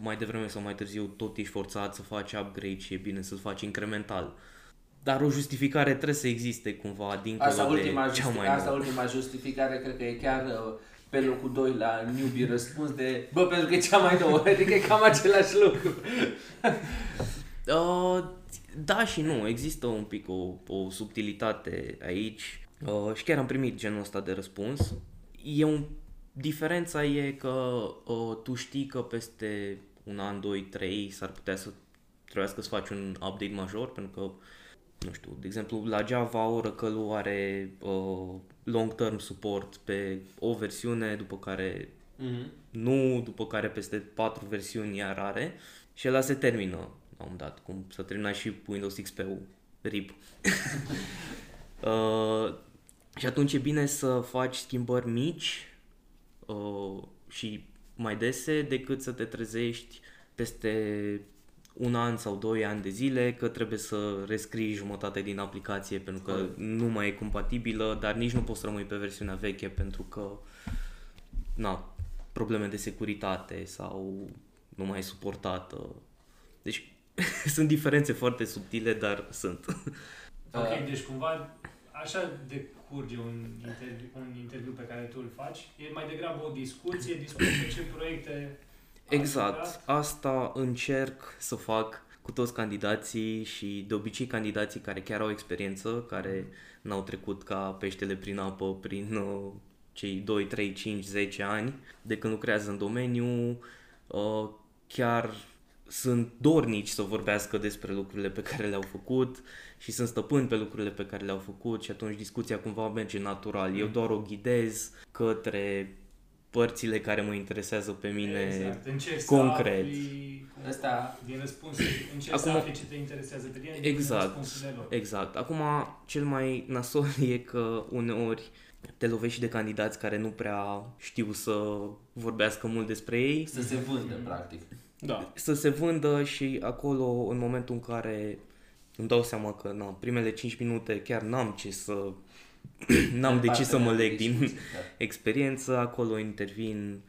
mai devreme sau mai târziu tot ești forțat să faci upgrade și e bine să-l faci incremental. Dar o justificare trebuie să existe cumva dincolo Asta, de ultima, cea justi- mai asta nouă. ultima justificare, cred că e chiar uh, pe locul 2 la newbie răspuns de bă, pentru că e cea mai nouă, adică e cam același lucru. Uh, da și nu, există un pic o, o subtilitate aici uh, și chiar am primit genul ăsta de răspuns. E un, diferența e că uh, tu știi că peste un an, doi, trei s-ar putea să trebuiască să faci un update major pentru că nu știu, de exemplu, la Java Oracle are uh, long-term support pe o versiune, după care Mm-hmm. nu după care peste patru versiuni iar are și ăla se termină la un moment dat, cum s-a terminat și Windows XP-ul, RIP. uh, și atunci e bine să faci schimbări mici uh, și mai dese decât să te trezești peste un an sau doi ani de zile că trebuie să rescrii jumătate din aplicație pentru că nu mai e compatibilă, dar nici nu poți să rămâi pe versiunea veche pentru că na, probleme de securitate sau nu mai e suportată. Deci sunt diferențe foarte subtile, dar sunt. Ok, deci cumva așa decurge un interviu, un interviu pe care tu îl faci. E mai degrabă o discuție, discuție ce proiecte ați Exact. lucrat. Asta încerc să fac cu toți candidații și de obicei candidații care chiar au experiență, care n-au trecut ca peștele prin apă prin uh, cei 2, 3, 5, 10 ani de când lucrează în domeniu, uh, chiar sunt dornici să vorbească despre lucrurile pe care le-au făcut și sunt stăpâni pe lucrurile pe care le-au făcut și atunci discuția cumva merge natural. Eu doar o ghidez către părțile care mă interesează pe mine exact. Încerci concret. să afli cum- Asta, din răspunsuri, încerci Acum- să afli ce te interesează pe tine din Exact. răspunsurile lor. Exact. Acum, cel mai nasol e că uneori te lovești și de candidați care nu prea știu să vorbească mult despre ei, să se vândă, practic. Da. să se vândă și acolo, în momentul în care îmi dau seama că na, primele 5 minute chiar n-am ce să n-am de ce să mă leg din Discuții, da. experiență, acolo intervin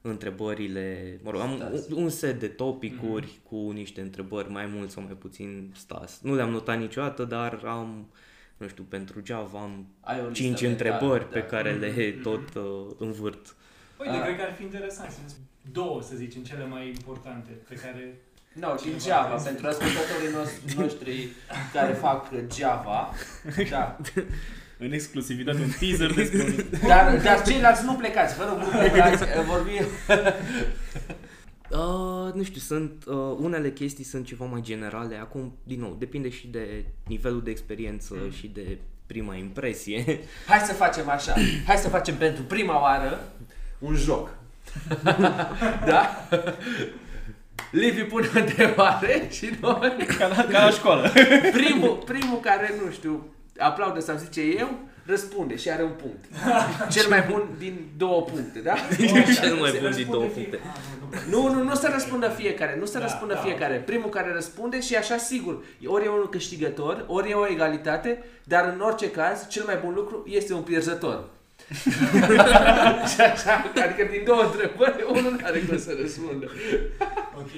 întrebările, mă rog, am Stas. un, un set de topicuri mm-hmm. cu niște întrebări mai mult sau mai puțin stas. Nu le-am notat niciodată, dar am, nu știu, pentru Java am Ai o listă cinci mentală, întrebări da. pe care le tot uh, învârt. Uite, Ah. cred că ar fi interesant să două, să zicem, cele mai importante pe care No, din Java, pentru ascultătorii noștri, noștri care fac Java, da. În exclusivitate, un teaser despre un... Dar, dar ceilalți nu plecați, vă rog, nu plecați, vorbim. Uh, nu știu, sunt uh, unele chestii sunt ceva mai generale. Acum, din nou, depinde și de nivelul de experiență Mm. și de prima impresie. Hai să facem așa, hai să facem pentru prima oară un joc. da? Livi pune o întrebare și noi, Ca la, ca la școală. primul, primul care, nu știu, aplaudă sau zice eu, răspunde și are un punct. Cel mai bun din două puncte, da? Cel mai Se bun din răspunde două fie- puncte. Ah, nu, nu. Nu, nu, nu să răspundă fiecare, nu să Da, răspundă da, fiecare. Primul care răspunde și așa sigur, ori e unul câștigător, ori e o egalitate, dar în orice caz, cel mai bun lucru este un pierzător. Și așa, adică din două întrebări, unul nu are cum să răspundă. Ok.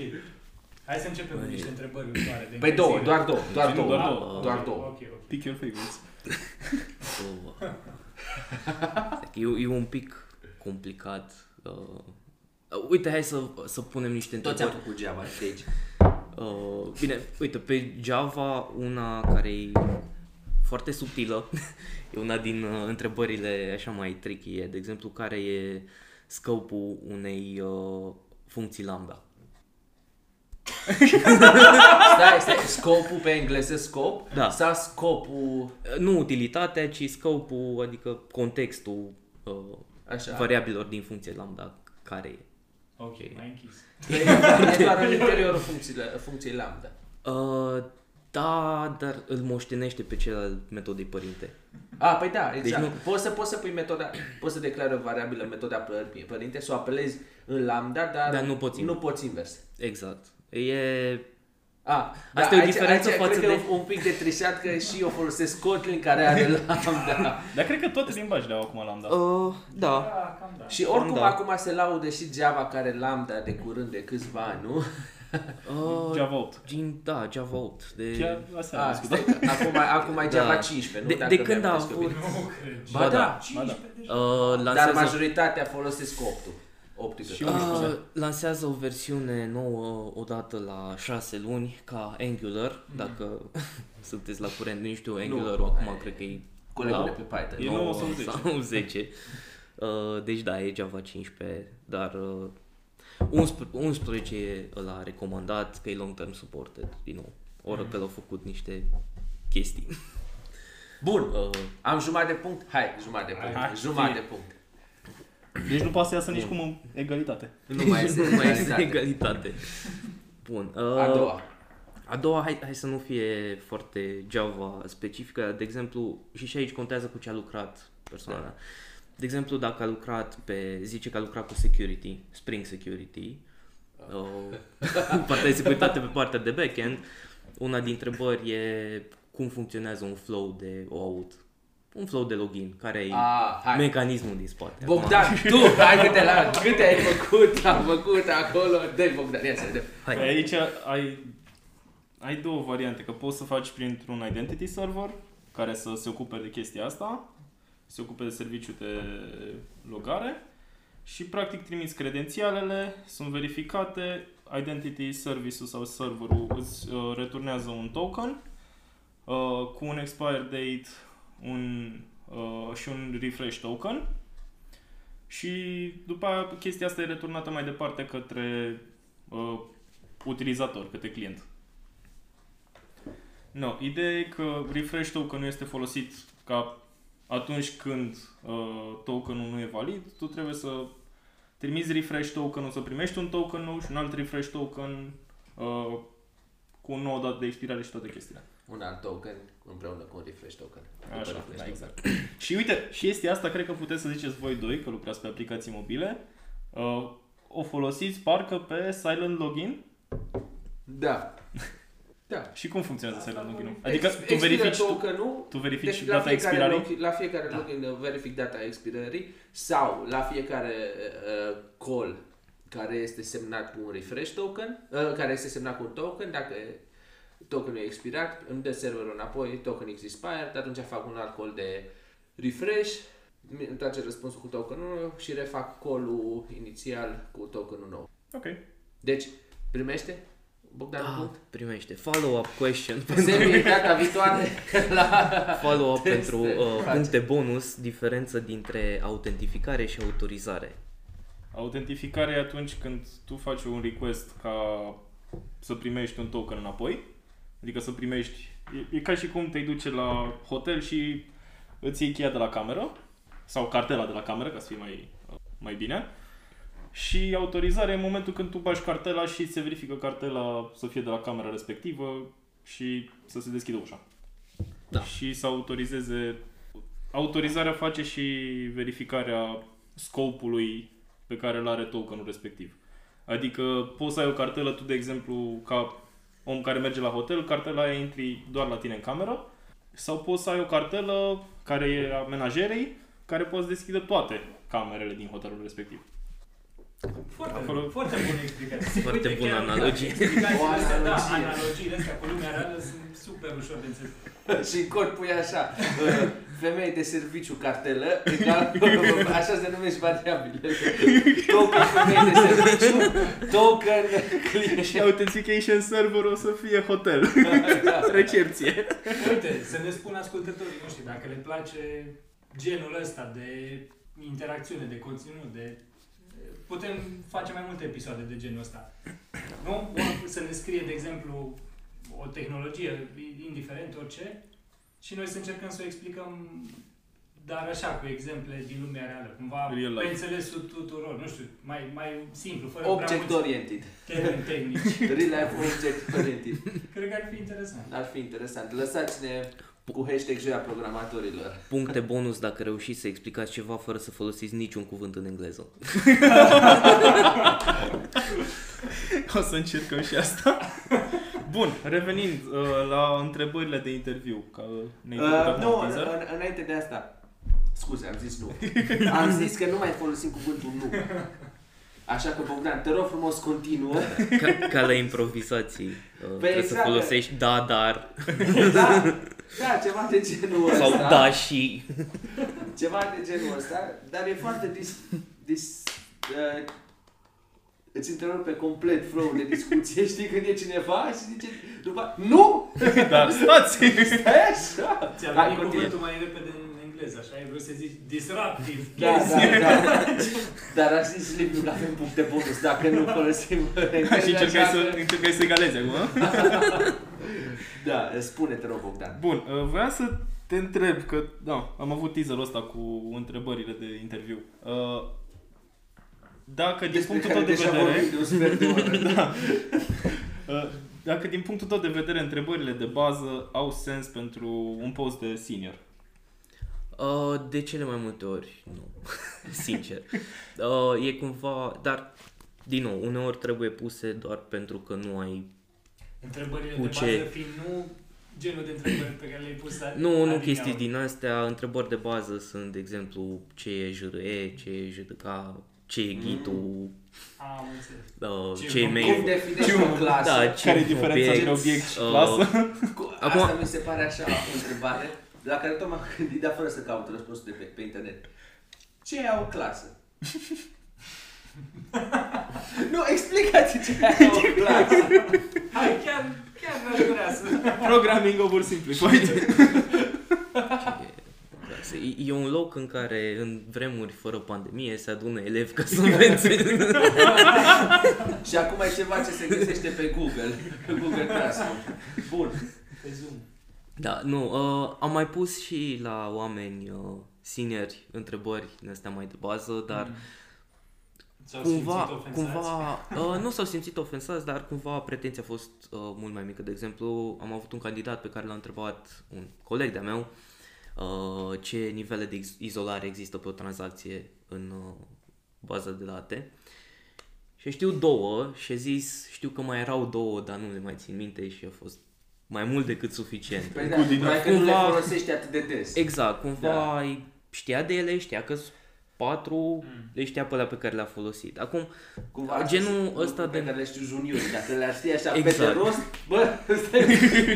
Hai să începem cu niște întrebări ușoare. de Păi două, încălzire. doar două, doar Nu, două. doar Ah, două. ok, Doar două. Ok, ok. Pick your favorites. Uh, e, e un pic complicat. Uh, uite, hai să, să punem niște Toți am întrebări. făcut Java de aici. Uh, bine, uite, pe Java, una care e foarte subtilă, e una din uh, întrebările așa mai tricky, e, de exemplu, care e scopul unei uh, funcții lambda. Stai, stai, scopul pe engleză scop? Da. Sau scopul, Uh, Nu utilitatea, ci scopul, adică contextul uh, așa, variabilor din funcție lambda care e. Ok, mai închis. e doar în interiorul funcției, funcției lambda. Uh, Da, dar îl moștenește pe cel al metodei părinte. A, păi da, exact. nu- Deci poți, să, poți să pui metoda, poți să declari o variabilă metoda păr- părinte, să o apelezi în lambda, dar, Dar nu poți nu poți invers. Exact. E... A, Asta e o diferență aici, față cred că de- e un, un pic de trișat că și eu folosesc Kotlin care are lambda. Dar cred că toate limbajele au acum lambda. Uh, da. Da, cam da. și oricum Da. acum se laudă și Java care are lambda de curând de câțiva ani, nu? Uh, Java 8. Gin, da, Java 8. De... Chiar asta am A, discutat. stai că acum, acum e Java Da. 15, nu? De- Dacă de când mi-am a amintesc eu avut- bine. Nu cred. Ba Ba da, da. 15 deja. Uh, dar lansează, majoritatea folosesc 8 8 Și uh, lansează o versiune nouă odată la 6 luni ca Angular, dacă sunteți la curent, nu știu, Angular acum cred că e Colegul la de pe Python. E 9 nouă sau 10. sau 10. Uh, deci da, e Java 15, dar uh, 11, 11 e la recomandat că e long term supported, din nou. Oracle au făcut niște chestii. Bun, Uh, am jumătate de punct? Hai, jumătate de punct. Hai, jumătate fie. de punct. Deci nu poate să iasă nici cum în egalitate. Nu mai este, nu mai este. egalitate. Bun. Uh, A doua. A doua, hai, hai să nu fie foarte Java specifică. De exemplu, și și aici contează cu ce a lucrat persoana. Da. De exemplu, dacă a lucrat pe, zice că a lucrat cu security, Spring Security, Ah. uh, partea de securitate pe partea de backend, una dintre întrebări e cum funcționează un flow de OAuth, un flow de login, care e A, hai. mecanismul din spate. Bogdan, tu, hai câte, la, câte ai făcut, am făcut acolo, dă Bogdan, ia să vedem. Hai. Păi aici ai, ai două variante, că poți să faci printr-un identity server care să se ocupe de chestia asta, se ocupe de serviciu de logare și practic trimiți credențialele, sunt verificate, identity service-ul sau serverul îți uh, returnează un token uh, cu un expire date un, uh, și un refresh token și după aia chestia asta e returnată mai departe către uh, utilizator, către client. No, ideea e că refresh token nu este folosit ca atunci când uh, tokenul nu e valid, tu trebuie să trimiți refresh tokenul, să primești un token nou și un alt refresh token uh, cu o nouă dată de expirare și toate chestiile. Un alt token împreună cu un refresh token. După Așa, refresh da, token. exact. și uite, și chestia asta cred că puteți să ziceți voi doi, că lucrați pe aplicații mobile, uh, o folosiți parcă pe Silent Login Da. Da. și cum funcționează Asta Silent nu- Login-ul? Adică Ex- tu expiră verifici, tu, tokenul, tu verifici deci la data fiecare, expirării? log, la fiecare Da. login uh, verific data expirării sau la fiecare uh, call care este semnat cu un refresh token, uh, care este semnat cu un token, dacă tokenul e expirat, îmi dă serverul înapoi, token is expired, atunci fac un alt call de refresh, mi întoarce răspunsul cu tokenul nou și refac call-ul inițial cu tokenul nou. Ok. Deci, primește? Bogdan, un Da, punct? primește. Follow-up question. Semnii data viitoare la... Follow-up Teste. pentru uh, Face. puncte bonus, diferență dintre autentificare și autorizare. Autentificarea e atunci când tu faci un request ca să primești un token înapoi. Adică să primești... E, e ca și cum te duce la hotel și îți iei cheia de la cameră sau cartela de la cameră, ca să fie mai, mai bine. Și autorizarea e în momentul când tu bagi cartela și se verifică cartela să fie de la camera respectivă și să se deschidă ușa. Da. Și să autorizeze... Autorizarea face și verificarea scopului pe care îl are tokenul respectiv. Adică poți să ai o cartelă, tu de exemplu, ca om care merge la hotel, cartela aia intri doar la tine în cameră, sau poți să ai o cartelă care e a menajerei, care poți deschide toate camerele din hotelul respectiv. Foarte, Acolo- bun, foarte bună explicație. Foarte Uite, bună chiar, analogie. Da, explicațiile O astea, da, analogie. analogiile astea cu lumea reală sunt super ușor de înțeles. și în cod pui așa, uh, femei de serviciu cartelă, egal, așa se numește variabilele. Token femei de serviciu, token client. Și authentication server o să fie hotel. Recepție. Uite, să ne spun ascultătorii noștri dacă le place genul ăsta de interacțiune, de conținut, de... Putem face mai multe episoade de genul ăsta. Nu? Or- Să ne scrie, de exemplu, o tehnologie, indiferent orice, și noi să încercăm să o explicăm dar așa, cu exemple din lumea reală, cumva Real life. pe înțelesul tuturor, nu știu, mai, mai simplu, fără Object prea mulți oriented. termeni tehnici. Real life object oriented. Cred că ar fi interesant. Ar fi interesant. Lăsați-ne cu hashtag joia programatorilor. Puncte bonus dacă reușiți să explicați ceva fără să folosiți niciun cuvânt în engleză. O să încercăm și asta. Bun, revenind uh, la întrebările de interviu, că ne-ai făcut Uh, acum nu, un teaser. în, înainte de asta. Scuze, am zis nu. Am zis că nu mai folosim cuvântul nu. Așa că, Bogdan, te rog frumos, continuă. Ca, ca la improvizații. Uh, trebuie să exact. folosești da, dar Da, da, ceva de genul ăsta. sau da și. Ceva de genul ăsta, dar e foarte dis... dis uh, îți întrerupe complet flow de discuție, știi, când e cineva și zice după nu! Dar stați! Stai așa! Ți-a Hai, venit continuă. cuvântul mai repede în engleză, așa, ai vrut să zici disruptive. Da, da, da. Dar aș zis Liviu că avem puncte bonus dacă nu folosim și încercai să, încercai să egalezi acum. Da, spune, te rog, Bogdan. Bun, uh, vreau să te întreb, că da, am avut teaserul ăsta cu întrebările de interviu. Uh, Dacă din Despre punctul care tău de deja vedere... vorbim de un sfert de oră. Uh, Dacă din punctul tău de vedere întrebările de bază au sens pentru un post de senior. Uh, de cele mai multe ori, nu. Sincer. Uh, e cumva, dar, din nou, uneori trebuie puse doar pentru că nu ai... Întrebările Cu de ce? bază fiind nu genul de întrebări pe care le-ai pus Nu, nu adineauri. chestii din astea, întrebări de bază sunt, de exemplu, ce e JRE, ce e JDK, ce e Git-ul, Am înțeles. uh, Ce ce e cum mail. Cum definești o clasă? Da, ce Care e diferența între obiect și uh, clasă? Cu- Acum- Asta mi se pare așa o întrebare la care tot m-am gândit, dar fără să caut răspunsul de pe, pe internet. Ce e o clasă? nu, explicați ce e o clasă. Hai, chiar, chiar n-aș vrea să... Programming oversimplified. Ce e- E un loc în care, în vremuri fără pandemie, se adună elevi ca să învețe. Și acum e ceva ce se găsește pe Google, pe Google Classroom. Bun. Pe Zoom. Da, nu, uh, am mai pus și la oameni uh, seniori întrebări din astea mai de bază, dar S-au cumva, simțit ofensați? cumva uh, nu s-au simțit ofensați, dar cumva pretenția a fost uh, mult mai mică. De exemplu, am avut un candidat pe care l-a întrebat un coleg de-a meu uh, ce nivele de ex- izolare există pe o tranzacție în uh, baza de date. Și știu două și a zis, știu că mai erau două, dar nu le mai țin minte și a fost mai mult decât suficient. Păi da, Good enough. numai că nu le Cumva- folosești atât de des. Exact, cumva Da. da. știa de ele, știa că patru, Mm. le știa pe alea pe care le-a folosit. Acum, Cumva genul sunt ăsta lucruri pe de- care le știu juniori, dacă le-ar ști așa pe Exact. de rost, bă, stai.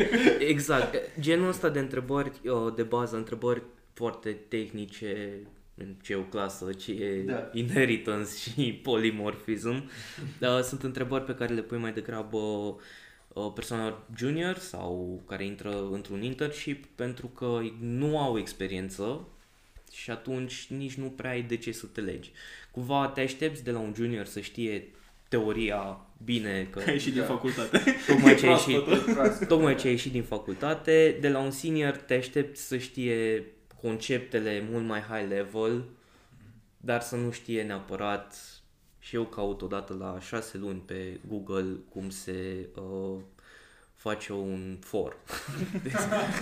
exact, genul ăsta de întrebări uh, de bază, întrebări foarte tehnice, în ce e o clasă, ce e Da. da. inheritance și polymorphism, uh, sunt întrebări pe care le pui mai degrabă uh, persoanelor junior sau care intră într-un internship pentru că nu au experiență și atunci nici nu prea ai de ce să te legi. Cumva te aștepți de la un junior să știe teoria bine, că Ai ieșit din Da. facultate. tocmai ce ai ieșit, Proastă. tocmai ce ai ieșit din facultate, de la un senior te aștepți să știe conceptele mult mai high level, dar să nu știe neapărat și eu caut odată la șase luni pe Google cum se uh, face un for. Deci,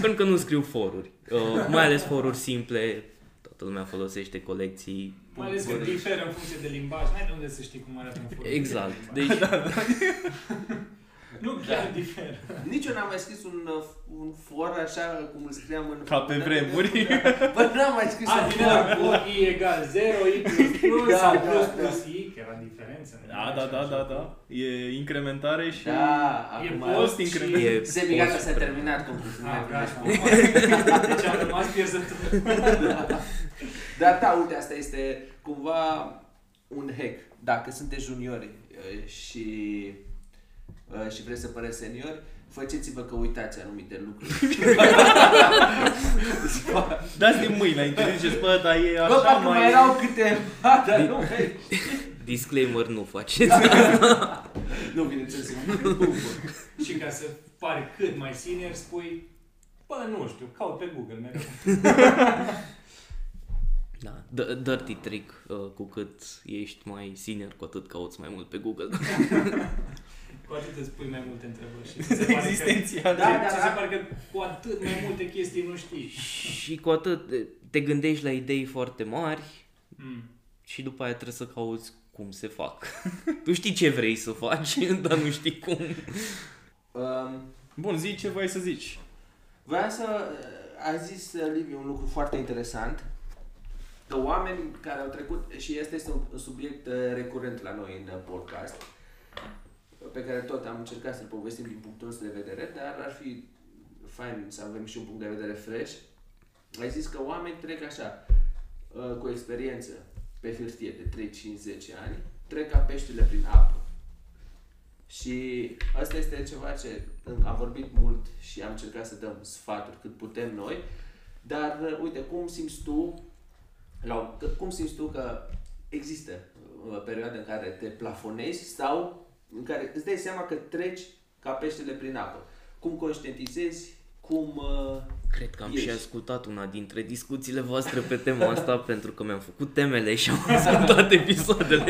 pentru că nu scriu foruri. Uh, mai ales foruri simple, toată lumea folosește colecții. Mai ales că diferă în funcție de limbaj. N-ai de unde să știi cum arată un for. Exact. de limbaj. Deci, Nu, chiar diferă. Nici eu n-am mai scris un, uh, un for așa cum îl scriam în... Ca pe vremuri. Bă, n-am mai scris A, un din ăla for. cu i egal 0, i plus plus, Da, sau da, plus da. plus i, că era diferență. în Da, limbaj da, și da, așa. da, da. E incrementare și... Da, E acum... post increment. și... e Semi gata, post- s-a terminat concursul. nu mai Ah, primești gata. bani. Deci am rămas pierzător. Dar da, uite, asta este cumva un hack. Dacă sunteți juniori uh, și, uh, și vreți să păreți seniori, faceți-vă că uitați anumite lucruri. Dați din mâini la internet și ziceți, bă, dar e Bă, așa parcă mai mai... erau câteva, dar nu, hei. disclaimer nu faceți. Nu, bineînțeles, eu nu. Și ca să pari cât mai senior, spui Bă, nu știu, caut pe Google mereu. Da, D- dirty trick, uh, cu cât ești mai senior, cu atât cauți mai mult pe Google. Cu atât îți pui mai multe întrebări și ți se pare că, Existențial. da, da, ți se pare că cu atât mai multe chestii nu știi. și cu atât eh, te gândești la idei foarte mari Mm. și după aia trebuie să cauți cum se fac. tu știi ce vrei să faci, dar nu știi cum. Um, Bun, zi ce vrei să zici. Vreau să... A zis uh, Liviu un lucru foarte interesant, că oameni care au trecut, și este, este un subiect uh, recurent la noi în uh, podcast, pe care tot am încercat să-l povestim din punctul nostru de vedere, dar ar fi fain să avem și un punct de vedere fresh. Ai zis că oameni trec așa, uh, cu experiență pe hârtie de 3, 5, 10 ani, trec ca peștile prin apă. Și asta este ceva ce am vorbit mult și am încercat să dăm sfaturi cât putem noi, dar uh, uite, cum simți tu, la, că- cum simți tu că există uh, perioade în care te plafonezi sau în care îți dai seama că treci ca peștele prin apă? Cum conștientizezi? Cum... Uh, Cred că am Ești. și ascultat una dintre discuțiile voastre pe tema asta pentru că mi-am făcut temele și am ascultat episoadele.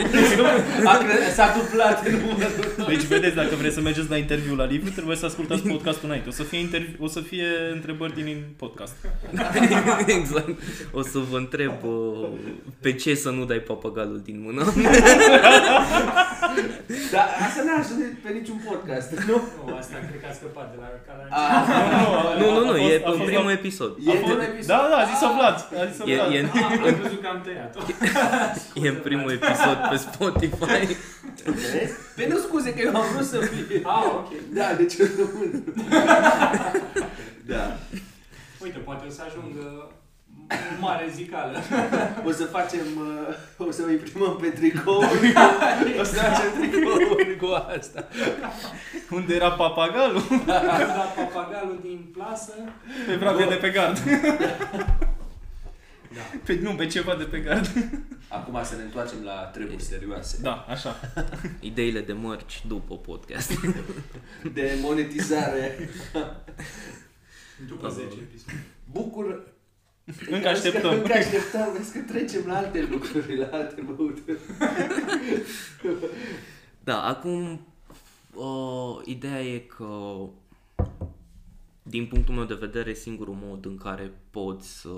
a, cre- s-a duplat numărul. Deci, vedeți, dacă vreți să mergeți la interviu la Liviu, trebuie să ascultați podcastul înainte. O să fie, interviu, o să fie întrebări din podcast. exact. O să vă întreb uh, pe ce să nu dai papagalul din mână. Dar asta n-a ajuns pe niciun podcast, nu? Nu, asta cred că a scăpat de la ca la A, nu, nu, nu, A fost- e a în fost primul la- episod. e A fost- un episod. Da, da, a zis-o Vlad. A zis-o E, Vlad. e, în, Am crezut că am tăiat-o. e în primul episod pe Spotify. Vezi? Pe nu scuze că eu am vrut să fie. Ah, ok. Da, deci eu nu Da. Uite, poate o să ajungă mare zicală. O să facem, uh, o să o imprimăm pe tricouri. o să facem tricouri cu asta. Unde era papagalul? Am dat papagalul din plasă. Pe vrabie de pe gard. Da. Pe, nu, pe ceva de pe gard. Acum să ne întoarcem la treburi serioase. Da, așa. Ideile de mărci după podcast. De monetizare. După 10 episoade. Bucur. Încă așteptăm. Încă așteptăm. Vezi că trecem la alte lucruri, la alte băuturi. Da, acum uh, ideea e că din punctul meu de vedere singurul mod în care poți să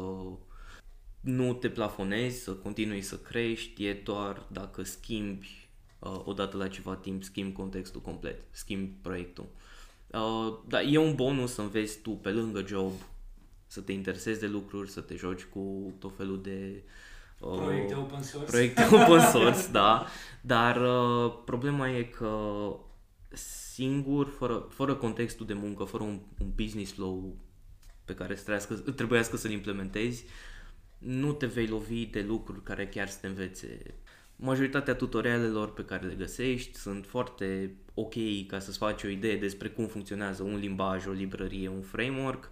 nu te plafonezi, să continui să crești, e doar dacă schimbi uh, odată la ceva timp, schimbi contextul complet, schimbi proiectul. Uh, da, e un bonus să înveți tu pe lângă job, să te interesezi de lucruri, să te joci cu tot felul de uh, Proiecte open source. proiecte open source, da, dar uh, problema e că singur, fără, fără contextul de muncă, fără un, un business flow pe care să trebuiască, trebuiască să-l implementezi, nu te vei lovi de lucruri care chiar să te învețe. Majoritatea tutorialelor pe care le găsești sunt foarte ok ca să-ți faci o idee despre cum funcționează un limbaj, o librărie, un framework,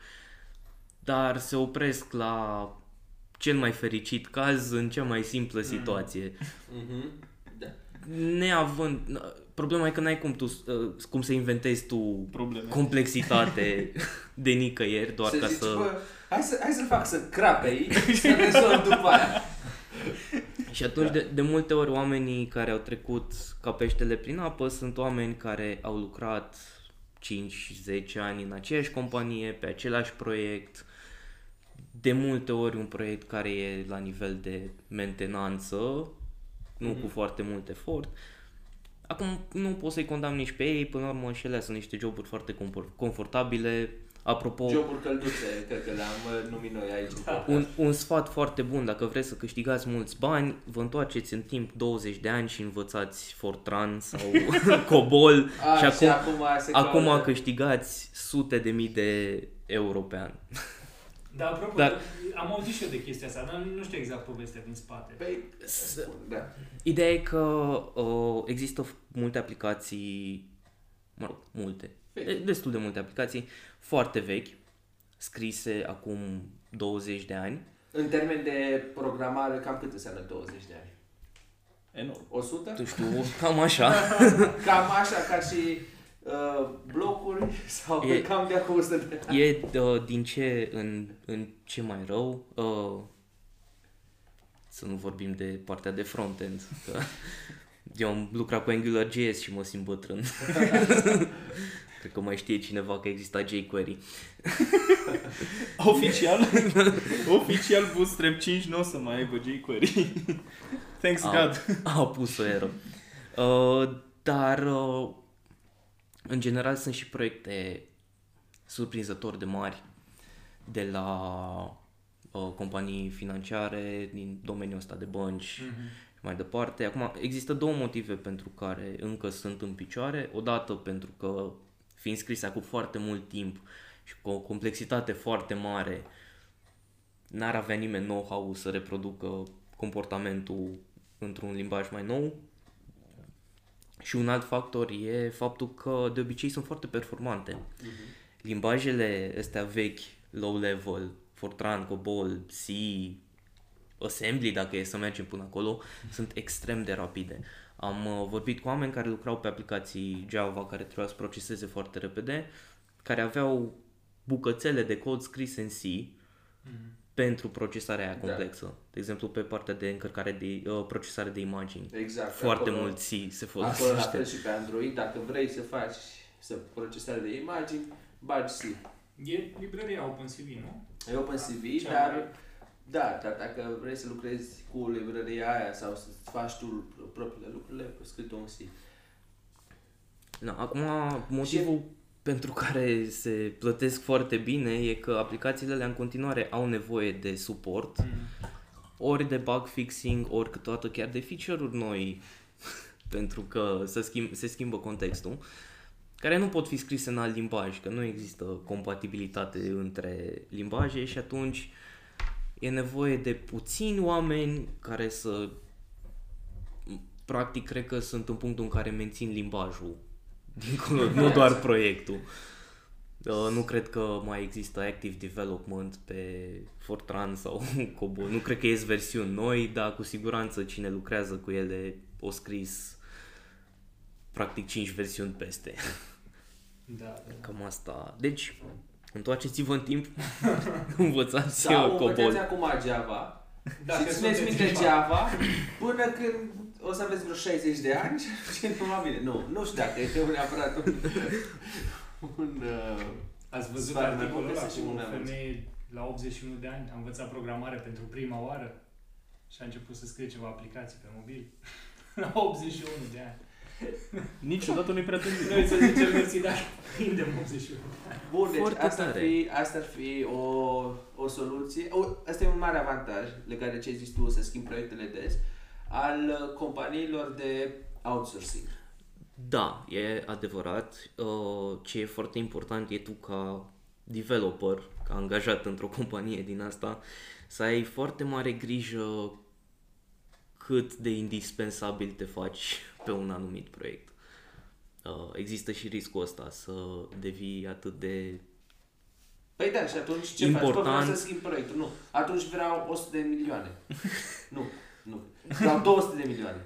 dar se opresc la cel mai fericit caz în cea mai simplă situație. Mhm. Da. Neavând... Problema e că n-ai cum, tu, uh, cum să inventezi tu Probleme. complexitate de nicăieri doar să ca zici, să... bă, hai, să, hai să-l fac să crape aici și să rezolv după aia. Și atunci de, de multe ori oamenii care au trecut ca peștele prin apă sunt oameni care au lucrat 5-10 ani în aceeași companie, pe același proiect, de multe ori un proiect care e la nivel de mentenanță, nu cu foarte mult efort. Acum nu pot să-i condamn nici pe ei, până la urmă și ele sunt niște joburi foarte compor- confortabile. Apropo, Joburi călduțe, cred că le-am uh, numit noi aici. în podcast. un, un sfat foarte bun, dacă vreți să câștigați mulți bani, vă întoarceți în timp 20 de ani și învățați Fortran sau Cobol A, și acum, acum, se acum caută. câștigați sute de mii de euro pe an. Dar apropo, Dar- dar... am auzit și eu de chestia asta, dar nu știu exact povestea din spate. Păi, spun, da. Ideea e că uh, există f- multe aplicații, mă rog, multe, Vechi. e- destul de multe aplicații foarte vechi, scrise acum 20 de ani. În termen de programare, cam cât înseamnă 20 de ani? Enorm. 100? Tu știu, cam așa. Cam așa ca și uh, blocuri sau E- e... cam de acum 100 de ani? E uh, din ce în, în ce mai rău. Uh, Să nu vorbim de partea de frontend. Că eu am lucrat cu AngularJS și mă simt bătrân. Cred că mai știe cineva că exista jQuery. Oficial, oficial Bootstrap 5 nu o să mai aibă jQuery. Thanks A, God. a pus o eră. Uh, dar, uh, în general, sunt și proiecte surprinzător de mari de la uh, companii financiare din domeniul ăsta de bănci Mhm. și mai departe. Acum, există două motive pentru care încă sunt în picioare. Odată pentru că fiind scrise acum foarte mult timp și cu o complexitate foarte mare, n-ar avea nimeni know-how să reproducă comportamentul într-un limbaj mai nou. Și un alt factor e faptul că de obicei sunt foarte performante. Limbajele astea vechi, low level, Fortran, COBOL, C, Assembly, dacă e să mergem până acolo, sunt extrem de rapide. Am uh, vorbit cu oameni care lucrau pe aplicații Java care trebuia să proceseze foarte repede, care aveau bucățele de cod scrise în C pentru procesarea aia Da. complexă. De exemplu, pe partea de încărcare de uh, procesare de imagini. Exact. Foarte acolo, mult C se Acolo la folosește. fel și pe Android, dacă vrei să faci să procesare de imagini, bagi C. E librăria OpenCV, nu? E OpenCV, Cea dar mai- da, dar dacă vrei să lucrezi cu librăria aia sau să faci tu propriile lucrurile, scrii tu un C. Da, acum, motivul pentru care se plătesc foarte bine e că aplicațiile alea în continuare au nevoie de suport, ori de bug fixing, ori câteodată chiar de feature-uri noi, pentru că se, schimb, se schimbă contextul, care nu pot fi scrise în alt limbaj, că nu există compatibilitate între limbaje și atunci e nevoie de puțini oameni care să practic cred că sunt în punctul în care mențin limbajul dincolo, nu doar proiectul. Uh, nu cred că mai există active development pe Fortran sau Cobol. Nu cred că ies versiuni noi, dar cu siguranță cine lucrează cu ele o scris practic 5 versiuni peste. Da, da. da. Cam asta. Deci, întoarceți-vă în timp, învățați Sau Cobol. învățați acum Java Dacă și țineți sunteți minte în Java până când o să aveți vreo 60 de ani și nu va bine. Nu, nu știu dacă e neapărat un, un uh, Ați văzut Sfat, articolul mai ăla poveste și cu o mult mai mult. femeie la 81 de ani, a învățat programare pentru prima oară și a început să scrie ceva aplicații pe mobil. la 81 de ani. Niciodată nu-i prea târziu. Noi să zicem mersi, dar prindem 81 de ani. Bun, deci Foarte asta ar, tare. fi, asta ar fi o, o soluție. O, asta e un mare avantaj legat de ce ai zis tu, să schimbi proiectele des, al uh, companiilor de outsourcing. Da, e adevărat. Uh, Ce e foarte important e tu ca developer, ca angajat într-o companie din asta, să ai foarte mare grijă cât de indispensabil te faci pe un anumit proiect. Uh, Există și riscul ăsta să devii atât de... Păi da, și atunci ce Important. faci? Bă, vreau să schimb proiectul. Nu. Atunci vreau 100 de milioane. nu, nu. Vreau 200 de milioane.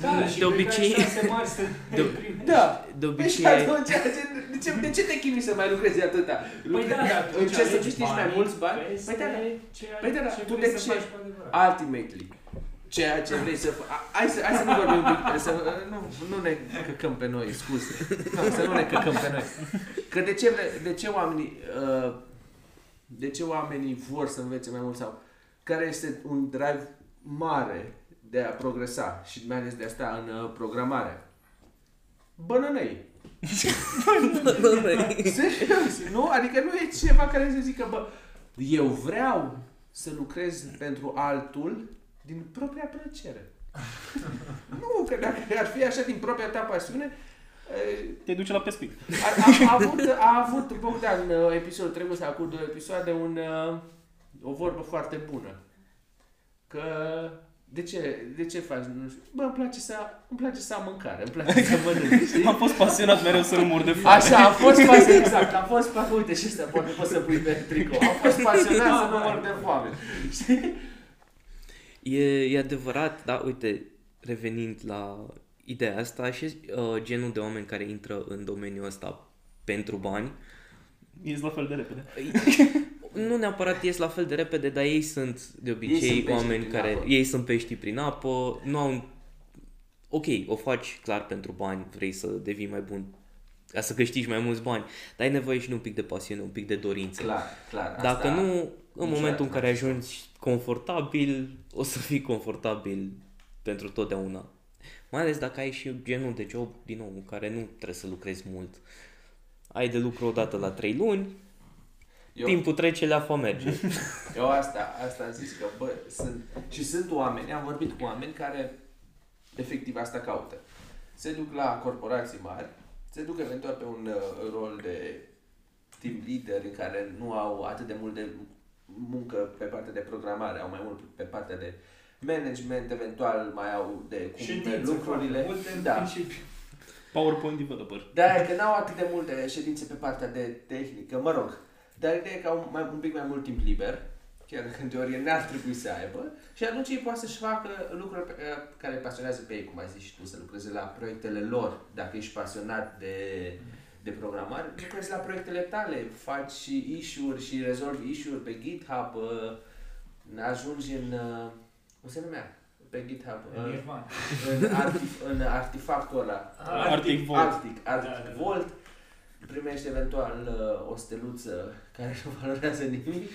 Da, De și obicei- pe șanse mari să De- primești. Da. De Păi și obicei... atunci, de ce, de ce te chinui să mai lucrezi atâta? Păi da, dar tu Încerci să alegi câștigi mai banii mulți bani? peste Păi da, da. ceea Păi da, da, ce tu vrei de să ce? faci cu adevărat. Ultimately. Ceea ce vrei să faci. Hai să, hai să nu vorbim un pic, să, nu, nu ne căcăm pe noi, scuze. Nu, să nu ne căcăm pe noi. Că de ce, vre, de ce oamenii, uh, de ce oamenii vor să învețe mai mult sau care este un drive mare de a progresa și mai ales de a sta în uh, programare? Bănănăi. Serios, nu? Adică nu e ceva care să zică, bă, eu vreau să lucrez pentru altul din propria plăcere. nu, că dacă ar fi așa din propria ta pasiune, e, Te duce la pescuit. a, a, avut, a avut Bogdan uh, episodul trecut sau cu două episoade un, uh, o vorbă foarte bună. Că de ce, de ce faci? Nu știu. Bă, îmi place să, îmi place să am mâncare, îmi place să mănânc, știi? Am fost pasionat mereu să nu mor de foame. Așa, am fost pasionat, exact, am fost pasionat, uite și ăsta, poate poți să pui pe tricou. Am fost pasionat să nu mor de foame. E, e adevărat, dar uite, revenind la ideea asta, și uh, genul de oameni care intră în domeniul ăsta pentru bani, Ești la fel de repede. nu neapărat ies la fel de repede, dar ei sunt de obicei sunt pești oameni prin care, apă. ei sunt pești prin apă, nu au un... Ok, o faci clar pentru bani, vrei să devii mai bun, ca să câștigi mai mulți bani, dar ai nevoie și de un pic de pasiune, un pic de dorință. Clar, clar. Dacă asta, nu, în niciodată momentul în n-ai care șans. ajungi confortabil, o să fii confortabil pentru totdeauna. Mai ales dacă ai și genul de job, din nou, în care nu trebuie să lucrezi mult. Ai de lucru o dată la 3 luni, Eu, timpul trece, leafa merge. eu asta, asta am zis că, bă, sunt, și sunt oameni, am vorbit cu oameni care efectiv asta caută. Se duc la corporații mari, se duc eventual pe un uh, rol de team leader în care nu au atât de mult de muncă pe partea de programare, au mai mult pe partea de management, eventual mai au de cum Ședințe merg lucrurile. foarte multe, în Da. principiu. PowerPoint developer. Da, că n-au atât de multe ședințe pe partea de tehnică, mă rog. Dar ideea e că au mai, un pic mai mult timp liber, chiar dacă în teorie n-ar trebui să aibă, și atunci ei poate să-și facă lucruri pe, care îi pasionează pe ei, cum ai zis și tu, să lucreze la proiectele lor, dacă ești pasionat de, de programare, lucrezi la proiectele tale, faci și issue-uri și rezolvi issue-uri pe GitHub, uh, ajungi în, uh, cum se numea? Pe GitHub, În uh, Nirvana. în, artif, în artefactul ăla, Arctic Vault. Arctic, Arctic Da, da, da. Vault, primești eventual uh, o steluță care nu valorează nimic,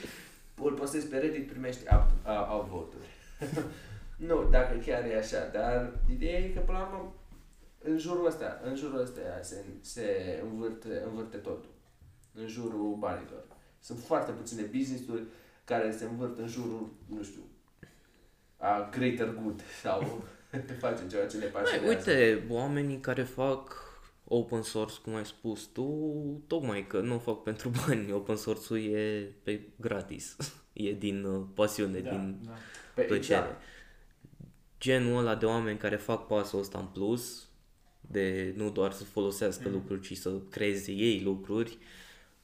îl postezi pe Reddit, primești up, uh, upvote-uri. nu, dacă chiar e așa, dar ideea e că până la urmă în jurul ăsta, în jurul ăsta se, se învârte, învârte totul. În jurul banilor. Sunt foarte puține business-uri care se învârt în jurul, nu știu, a greater good sau facem ceva ce ne Mai, pasionează. uite, oamenii care fac open source, cum ai spus tu, tocmai că nu o fac pentru bani, open source-ul e pe gratis, e din uh, pasiune, Da, din da. Pe, plăcere. Genul ăla de oameni care fac pasul ăsta în plus, de nu doar să folosească Mm. lucruri, ci să creeze ei lucruri,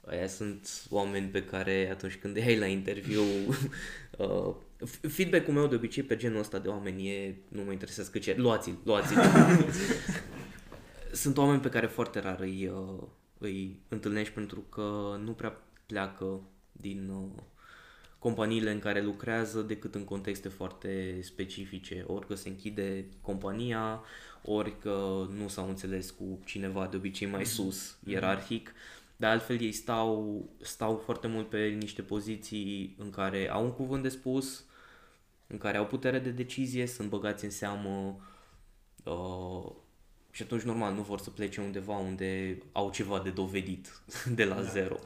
aia sunt oameni pe care atunci când îi ai la interviu, uh, f- feedback-ul meu de obicei pe genul ăsta de oameni e, nu mă interesează cât ce, luați-l, luați-l. Sunt oameni pe care foarte rar îi, uh, îi întâlnești pentru că nu prea pleacă din uh, companiile în care lucrează decât în contexte foarte specifice, ori că se închide compania, ori că nu s-au înțeles cu cineva de obicei mai sus, ierarhic, dar altfel ei stau, stau foarte mult pe niște poziții în care au un cuvânt de spus, în care au putere de decizie, sunt băgați în seamă uh, și atunci normal nu vor să plece undeva unde au ceva de dovedit de la Da. zero.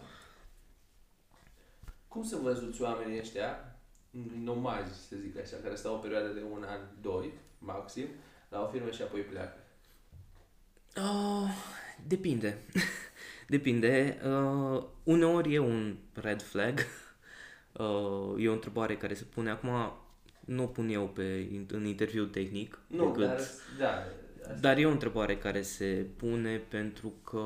Cum să văzuți oamenii ăștia, nomazi, să zic așa, care stau o perioadă de un an, doi, maxim, la o firmă și apoi pleacă? Uh, depinde. depinde. Uh, uneori e un red flag. Uh, e o întrebare care se pune acum. Nu o pun eu pe, în interviu tehnic. Nu, decât, dar, da, asta. Dar e o întrebare care se pune pentru că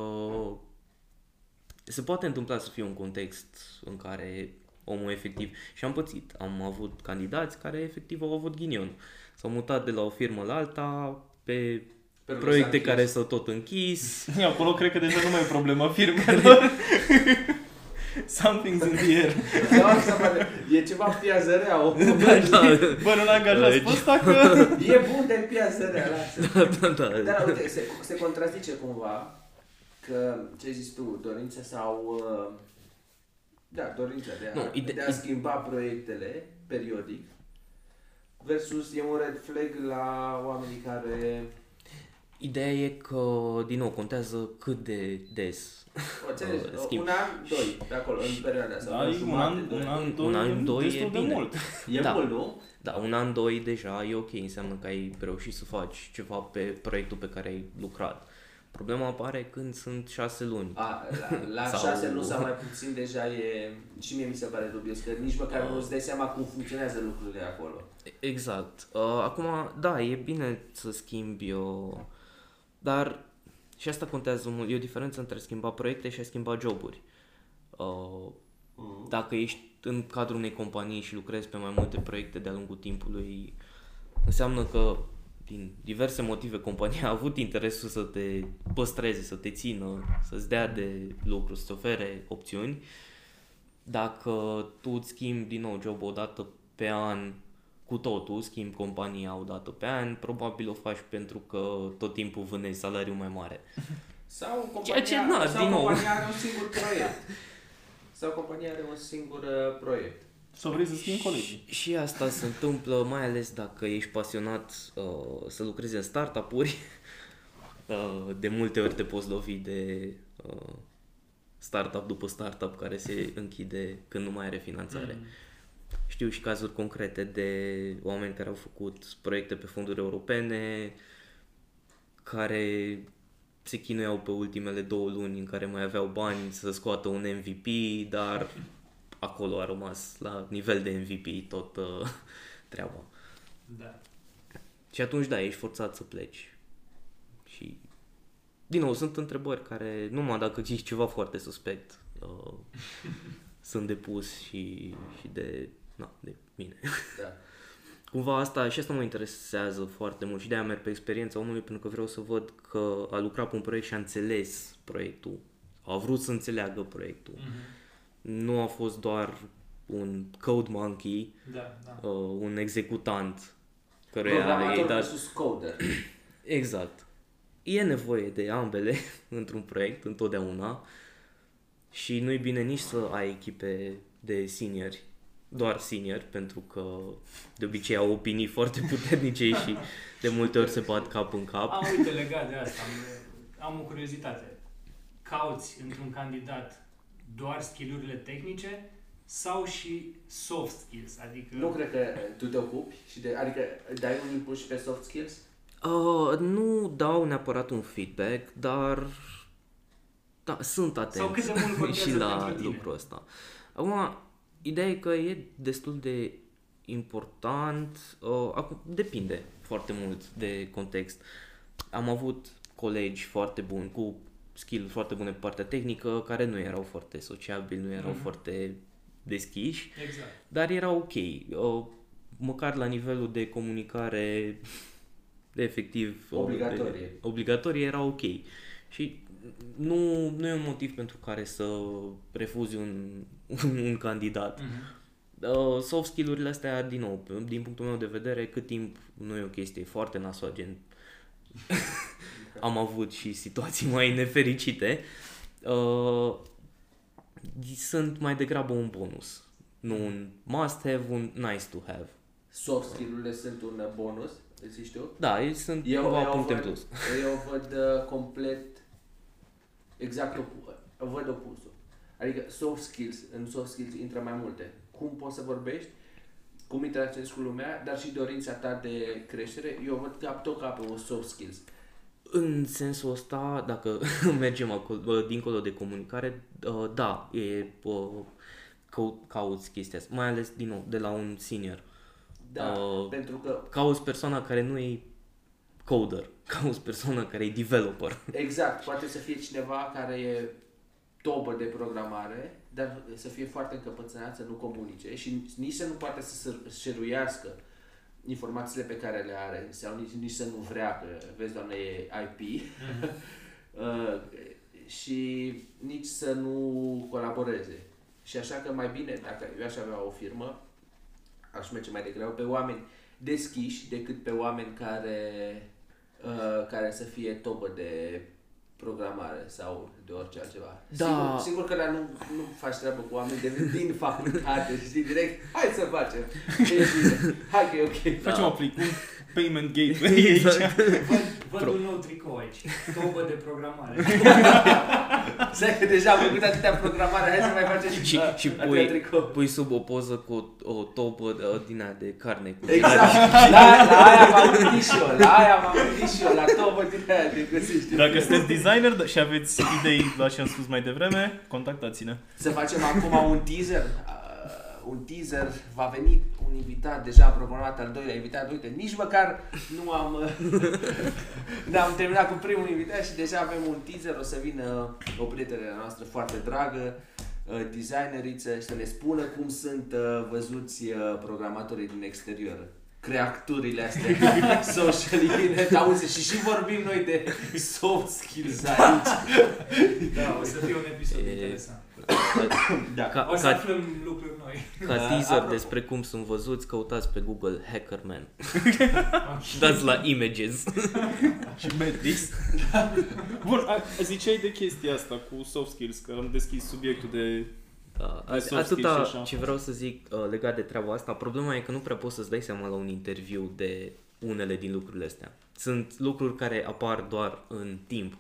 se poate întâmpla să fie un context în care omul efectiv și am pățit, am avut candidați care efectiv au avut ghinion. S-au mutat de la o firmă la alta pe Pentru că proiecte s-a închis. care s-au tot închis. Acolo cred că deja nu mai e problema firmelor. Something's in the air. Sau asta poate, e ceva piază rea, o, da, Bă, nu l-angajați pe ăsta că... e bun de piază rea, lasă. da, da. Dar uite, se, se contrazice cumva că, ce zici tu, dorința sau... uh, Da, dorința de a, Nu, ide- de a schimba proiectele periodic versus e un red flag la oamenii care Ideea e că, din nou, contează cât de des. o, înțelegi, Uh, schimb. un an, doi, pe acolo, în perioada asta. Da, sau e un jumătate, an, doi. un an, Un doi, an, doi e destul de bine. mult. E Da. mult, nu? Da, un an, doi deja e ok, înseamnă că ai reușit să faci ceva pe proiectul pe care ai lucrat. Problema apare când sunt șase luni. A, la, la Sau- șase luni sau mai puțin deja e... Și mie mi se pare dubios că nici măcar Ah. nu îți dai seama cum funcționează lucrurile acolo. Exact. Uh, acum, da, e bine să schimbi, uh, dar și asta contează mult. E o diferență între a schimba proiecte și a schimba joburi. Uh, dacă ești în cadrul unei companii și lucrezi pe mai multe proiecte de-a lungul timpului, înseamnă că din diverse motive compania a avut interesul să te păstreze, să te țină, să-ți dea de lucru, să-ți ofere opțiuni. dacă tu îți schimbi din nou job o dată pe an cu totul, schimbi compania o dată pe an, probabil o faci pentru că tot timpul vânezi salariul mai mare. Sau compania, Ceea ce, na, sau din nou. compania are un singur proiect. sau compania are un singur uh, proiect. Sau vrei să schimbi colegii? Și asta se întâmplă mai ales dacă ești pasionat uh, să lucrezi în startup-uri. Uh, de multe ori te poți lovi de uh, startup după startup care se închide când nu mai are finanțare. Mm. Știu și cazuri concrete de oameni care au făcut proiecte pe fonduri europene, care se chinuiau pe ultimele două luni în care mai aveau bani să scoată un MVP, dar acolo a rămas la nivel de MVP tot uh, treaba. Da. Și atunci, da, ești forțat să pleci. Și, din nou, sunt întrebări care, numai dacă zici ceva foarte suspect, uh, sunt depus și, și de, na, de mine. Da. Cumva asta și asta mă interesează foarte mult și de-aia merg pe experiența omului pentru că vreau să văd că a lucrat pe un proiect și a înțeles proiectul. A vrut să înțeleagă proiectul. Mhm. Nu a fost doar un code monkey, Da, da. uh, un executant căruia i-ai Programator dat... versus coder. Exact. E nevoie de ambele într-un proiect, întotdeauna. Și nu-i bine nici să ai echipe de seniori, doar seniori, pentru că de obicei au opinii foarte puternice și de multe ori se bat cap în cap. A, uite, legat de asta, am, am o curiozitate. Cauți într-un candidat doar skillurile tehnice sau și soft skills? Adică... Nu cred că tu te ocupi și de, adică dai un impuls și pe soft skills? Uh, nu dau neapărat un feedback, dar da, sunt atent Sau cât de mult contează și la pentru tine? lucrul ăsta. Acum, ideea e că e destul de important, uh, acum, depinde foarte mult de context. Am avut colegi foarte buni, cu skill foarte bune pe partea tehnică, care nu erau foarte sociabili, nu erau Mhm. foarte deschiși, Exact. dar era ok. Uh, măcar la nivelul de comunicare efectiv uh, Obligatorie. De, obligatorie era ok. Și nu, nu e un motiv pentru care să refuzi un, un candidat. Mhm. Uh, soft skill-urile astea, din nou, din punctul meu de vedere, cât timp nu e o chestie foarte nasoa, gen am avut și situații mai nefericite, uh, sunt mai degrabă un bonus. Nu un must-have, un nice-to-have. Soft skill-urile sunt un uh, bonus, îți zici tu? Da, ei sunt Eu, cumva eu, puncte în văd, plus. eu văd uh, complet exact opu- văd opusul. Adică soft skills, în soft skills intră mai multe. Cum poți să vorbești, cum interacționezi cu lumea, dar și dorința ta de creștere. Eu văd ca tot ca pe un soft skills. În sensul ăsta, dacă mergem acolo, bă, dincolo de comunicare, uh, da, e uh, cau- cauți chestia asta, mai ales, din nou, de la un senior. Da, Uh, pentru că Cauți persoana care nu e coder, cauți persoana care e developer. Exact, poate să fie cineva care e topă de programare, dar să fie foarte încăpățânat să nu comunice și nici să nu poate să se șeruiască informațiile pe care le are sau nici, nici să nu vrea, că vezi, doamne, e IP, uh, și nici să nu colaboreze. Și așa că mai bine, dacă eu aș avea o firmă, aș merge mai degrabă pe oameni deschiși decât pe oameni care, uh, care să fie topă de programare sau de orice altceva. Da. Sigur, sigur că la nu, nu faci treabă cu oameni de, din facultate, știi, direct, hai să facem. E bine. Hai că e ok. Facem Da. aplic, un payment gateway aici. Exact. Văd, văd un nou tricou aici. Tobă de programare. Să că deja am făcut atâtea programare, hai să mai facem și, și, uh, și atâtea pui, tricou. pui sub o poză cu o, o topă uh, din aia de carne. Cu Exact. La, la aia m-am gândit și eu, la aia m-am gândit și eu, la tobă din aia de găsești. Dacă sunteți designer da- și aveți idei la ce am spus mai devreme, contactați-ne. Să facem acum un teaser. Uh, un teaser, va veni un invitat, deja am programat al doilea invitat, uite, nici măcar nu am uh, n-am terminat cu primul invitat și deja avem un teaser, o să vină o prietenă noastră foarte dragă, uh, designeriță și să ne spună cum sunt uh, văzuți uh, programatorii din exterior. creaturile astea social auzi, și și vorbim noi de soft skills aici. Da, o să fie un episod E- interesant. Da. Ca, O să ca, aflăm lucruri noi. Ca Uh, teaser apropo- despre cum sunt văzuți, căutați pe Google Hackerman. Și dați la images. Și Matrix. Bun, a, ziceai de chestia asta cu soft skills, că am deschis subiectul de... Da, De soft skills și atâta așa. ce vreau să zic uh, legat de treaba asta, problema e că nu prea poți să-ți dai seama la un interviu de unele din lucrurile astea. Sunt lucruri care apar doar în timp.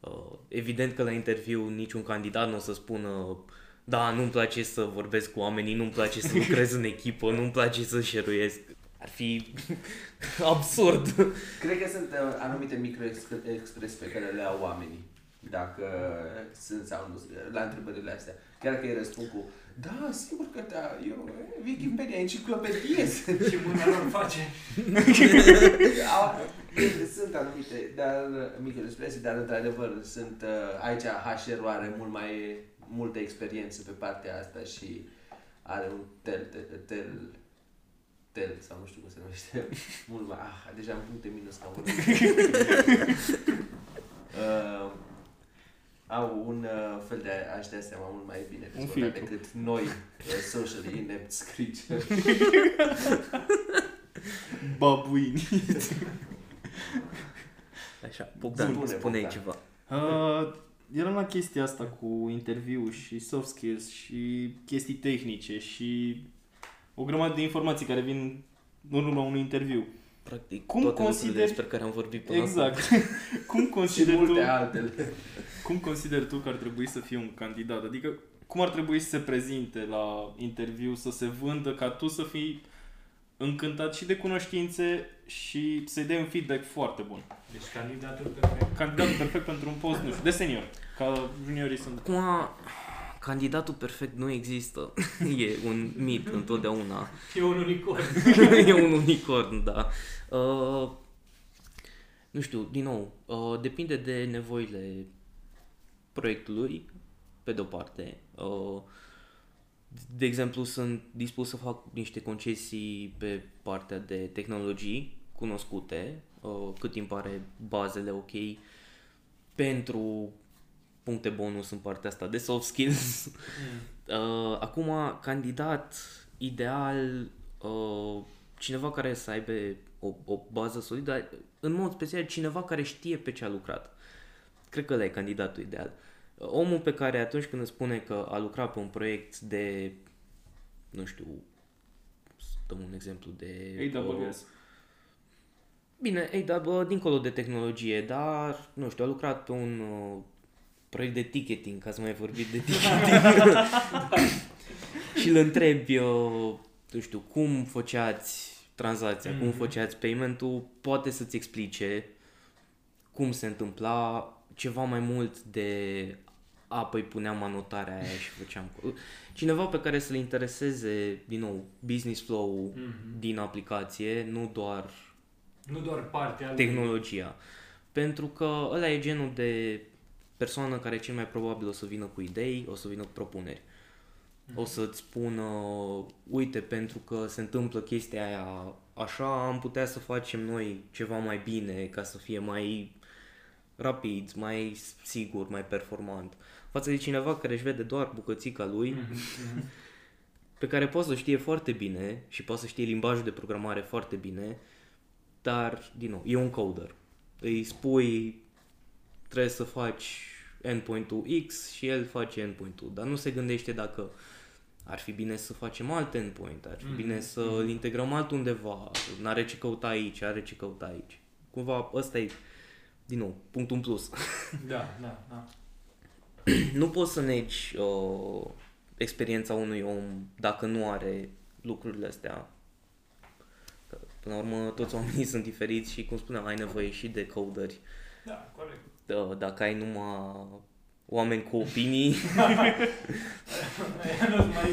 Uh, evident că la interviu niciun candidat nu o să spună da, nu-mi place să vorbesc cu oamenii, nu-mi place să lucrez în echipă, nu-mi place să șeruiesc. Ar fi absurd. Cred că sunt uh, anumite microexpresii pe care le au oamenii. Dacă sunt sau nu, la întrebările astea. Chiar că îi răspund cu da, sigur că da, eu, Wikipedia, enciclopedie sunt. Și mâna lor face. Au- sunt anumite dar, microexpresii, dar într-adevăr sunt, uh, aici HR-ul are mult mai multă experiență pe partea asta și are un tel, tel, tel, tel sau nu știu cum se numește, mult mai, ah, deja am puncte minus ca un uh, au un uh, fel de a-și dea seama mult mai bine Un dezvoltat filtru. decât noi, uh, socially inept creatures. Babuini. Așa, Bogdan, Spune, spune Bogdan. ceva. Uh, eram la chestia asta cu interviu și soft skills și chestii tehnice și o grămadă de informații care vin în urma unui interviu. Practic, Cum toate consideri- lucrurile despre care am vorbit până Exact. acum. cum și consideri tu, multe altele. cum consideri tu că ar trebui să fie un candidat? Adică cum ar trebui să se prezinte la interviu, să se vândă ca tu să fii încântat și de cunoștințe și să-i dai un feedback foarte bun. Deci candidatul perfect. Candidatul perfect pentru un post, nu știu, de senior. Ca juniorii sunt. Acum, candidatul perfect nu există. e un mit întotdeauna. E un unicorn. e un unicorn, da. Uh, nu știu, din nou, uh, depinde de nevoile proiectului, pe de-o parte. Uh, de exemplu, sunt dispus să fac niște concesii pe partea de tehnologii cunoscute, uh, cât timp are bazele ok, pentru puncte bonus în partea asta de soft skills. Uh, acum, candidat ideal, uh, cineva care să aibă o, o bază solidă, în mod special cineva care știe pe ce a lucrat. Cred că ăla e candidatul ideal. Uh, Omul pe care atunci când îți spune că a lucrat pe un proiect de, nu știu, să dăm un exemplu de... uh, AWS. Bine, ei, dar bă, dincolo de tehnologie, dar, nu știu, a lucrat pe un uh, proiect de ticketing, ca să mai vorbit de ticketing. și îl întrebi, uh, nu știu, cum făceați tranzacția, mm-hmm. cum Mhm. făceați payment-ul, poate să-ți explice cum se întâmpla ceva mai mult de a, păi puneam anotarea aia și făceam... Cineva pe care să-l intereseze, din nou, business flow Mhm. din aplicație, nu doar Nu doar partea lui. tehnologia. Pentru că ăla e genul de persoană care cel mai probabil o să vină cu idei, o să vină cu propuneri. O să-ți spună, uite, pentru că se întâmplă chestia aia așa, am putea să facem noi ceva mai bine ca să fie mai rapid, mai sigur, mai performant. Față de cineva care își vede doar bucățica lui, Mhm. pe care poate să știe foarte bine și poate să știe limbajul de programare foarte bine, dar, din nou, e un coder. Îi spui, trebuie să faci endpoint-ul X și el face endpoint-ul, dar nu se gândește dacă ar fi bine să facem alt endpoint, ar fi Mhm, bine să îl integrăm altundeva, n-are ce căuta aici, are ce căuta aici. Cumva ăsta e, din nou, punctul în plus. Da, da, da. nu poți să negi uh, experiența unui om dacă nu are lucrurile astea. Că, Până la urmă, toți oamenii sunt diferiți și, cum spuneam, ai nevoie și de coderi. Da, corect. Uh, Dacă ai numai oameni cu opinii, Aia nu mai fac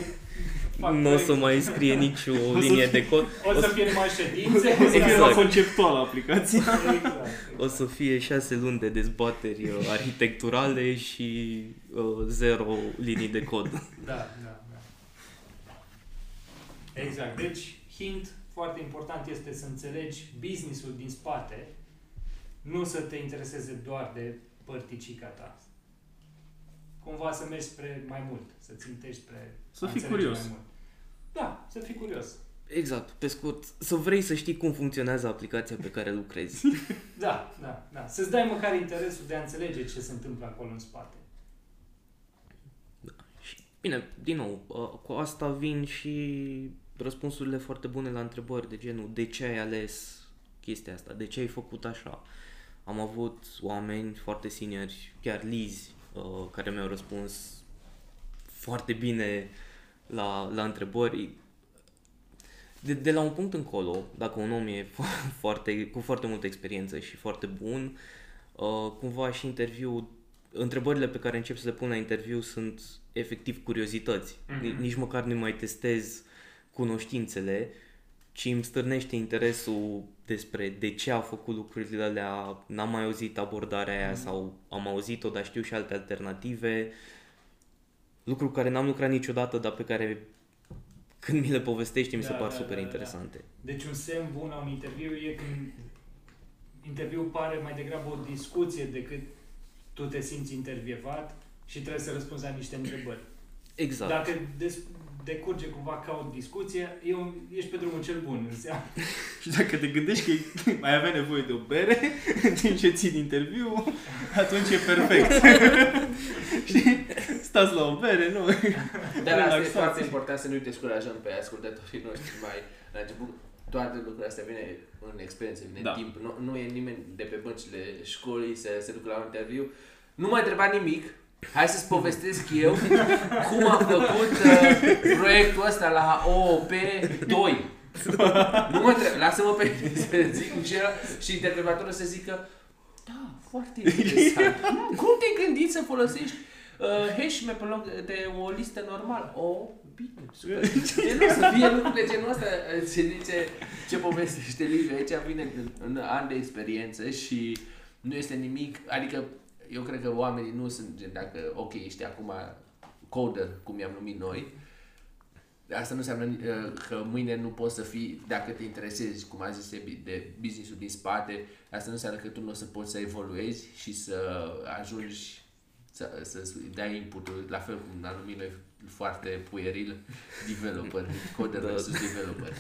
nu o să corect. mai scrie nicio linie de cod. O să fie numai ședințe. O să fie Exact. la conceptual aplicația. Exact. O să fie șase luni de dezbateri uh, arhitecturale și uh, zero linii de cod. Da, da, da. Exact. Deci, hint foarte important este să înțelegi businessul din spate, nu să te intereseze doar de părticica ta. Cumva să mergi spre mai mult, să țintești spre Să a fii înțelege curios. Mai mult. Da, să fii curios. Exact, pe scurt, să vrei să știi cum funcționează aplicația pe care lucrezi. Da, da, da. Să-ți dai măcar interesul de a înțelege ce se întâmplă acolo în spate. Bine, din nou, uh, cu asta vin și răspunsurile foarte bune la întrebări de genul de ce ai ales chestia asta, de ce ai făcut așa. Am avut oameni foarte seniori, chiar lizi, uh, care mi-au răspuns foarte bine la, la întrebări. De, de la un punct încolo, dacă un om e fo- foarte, cu foarte multă experiență și foarte bun, uh, cumva și interviu, întrebările pe care încep să le pun la interviu sunt efectiv curiozități. Mhm. Nici măcar nu mai testez cunoștințele, ci îmi stârnește interesul despre de ce a făcut lucrurile alea, n-am mai auzit abordarea aia sau am auzit-o, dar știu și alte alternative. Lucruri care n-am lucrat niciodată, dar pe care când mi le povestește mi se Da, par da, super da, da. interesante. Deci un semn bun a un interviu e când interviul pare mai degrabă o discuție decât tu te simți intervievat și trebuie să răspunzi la niște întrebări. Exact. Dacă des- decurge cumva ca o discuție, e un, ești pe drumul cel bun. Înseamnă. Și dacă te gândești că mai avea nevoie de o bere în timp ce țin interviu, atunci e perfect. Știi? Stați la o bere, nu? Dar asta e Relaxați. foarte important să nu-i descurajăm pe ascultătorii noștri mai la început. Toate lucrurile astea vine în experiență, vine Da. în timp. Nu, nu e nimeni de pe băncile școlii să se ducă la un interviu. Nu m-a întrebat nimic. Hai să-ți povestesc eu cum am făcut uh, proiectul ăsta la OOP 2. Nu mă întreb, lasă-mă pe mine să zic și, el- și intervievatorul să zică da, foarte interesant. Cum te-ai gândit să folosești uh, hash pe loc de o listă normală? Oh, bine, super. Gen o să fie lucruri de genul ăsta. Se zice ce povestește Liviu aici vine în, în an de experiență și nu este nimic, adică eu cred că oamenii nu sunt gen dacă, ok, ești acum coder, cum i-am numit noi, Asta nu înseamnă uh, că mâine nu poți să fii, dacă te interesezi, cum a zis Sebi, de businessul din spate, asta nu înseamnă că tu nu o să poți să evoluezi și să ajungi să, să dai inputul, la fel cum am numit noi foarte pueril, developer, coder Da. versus developer.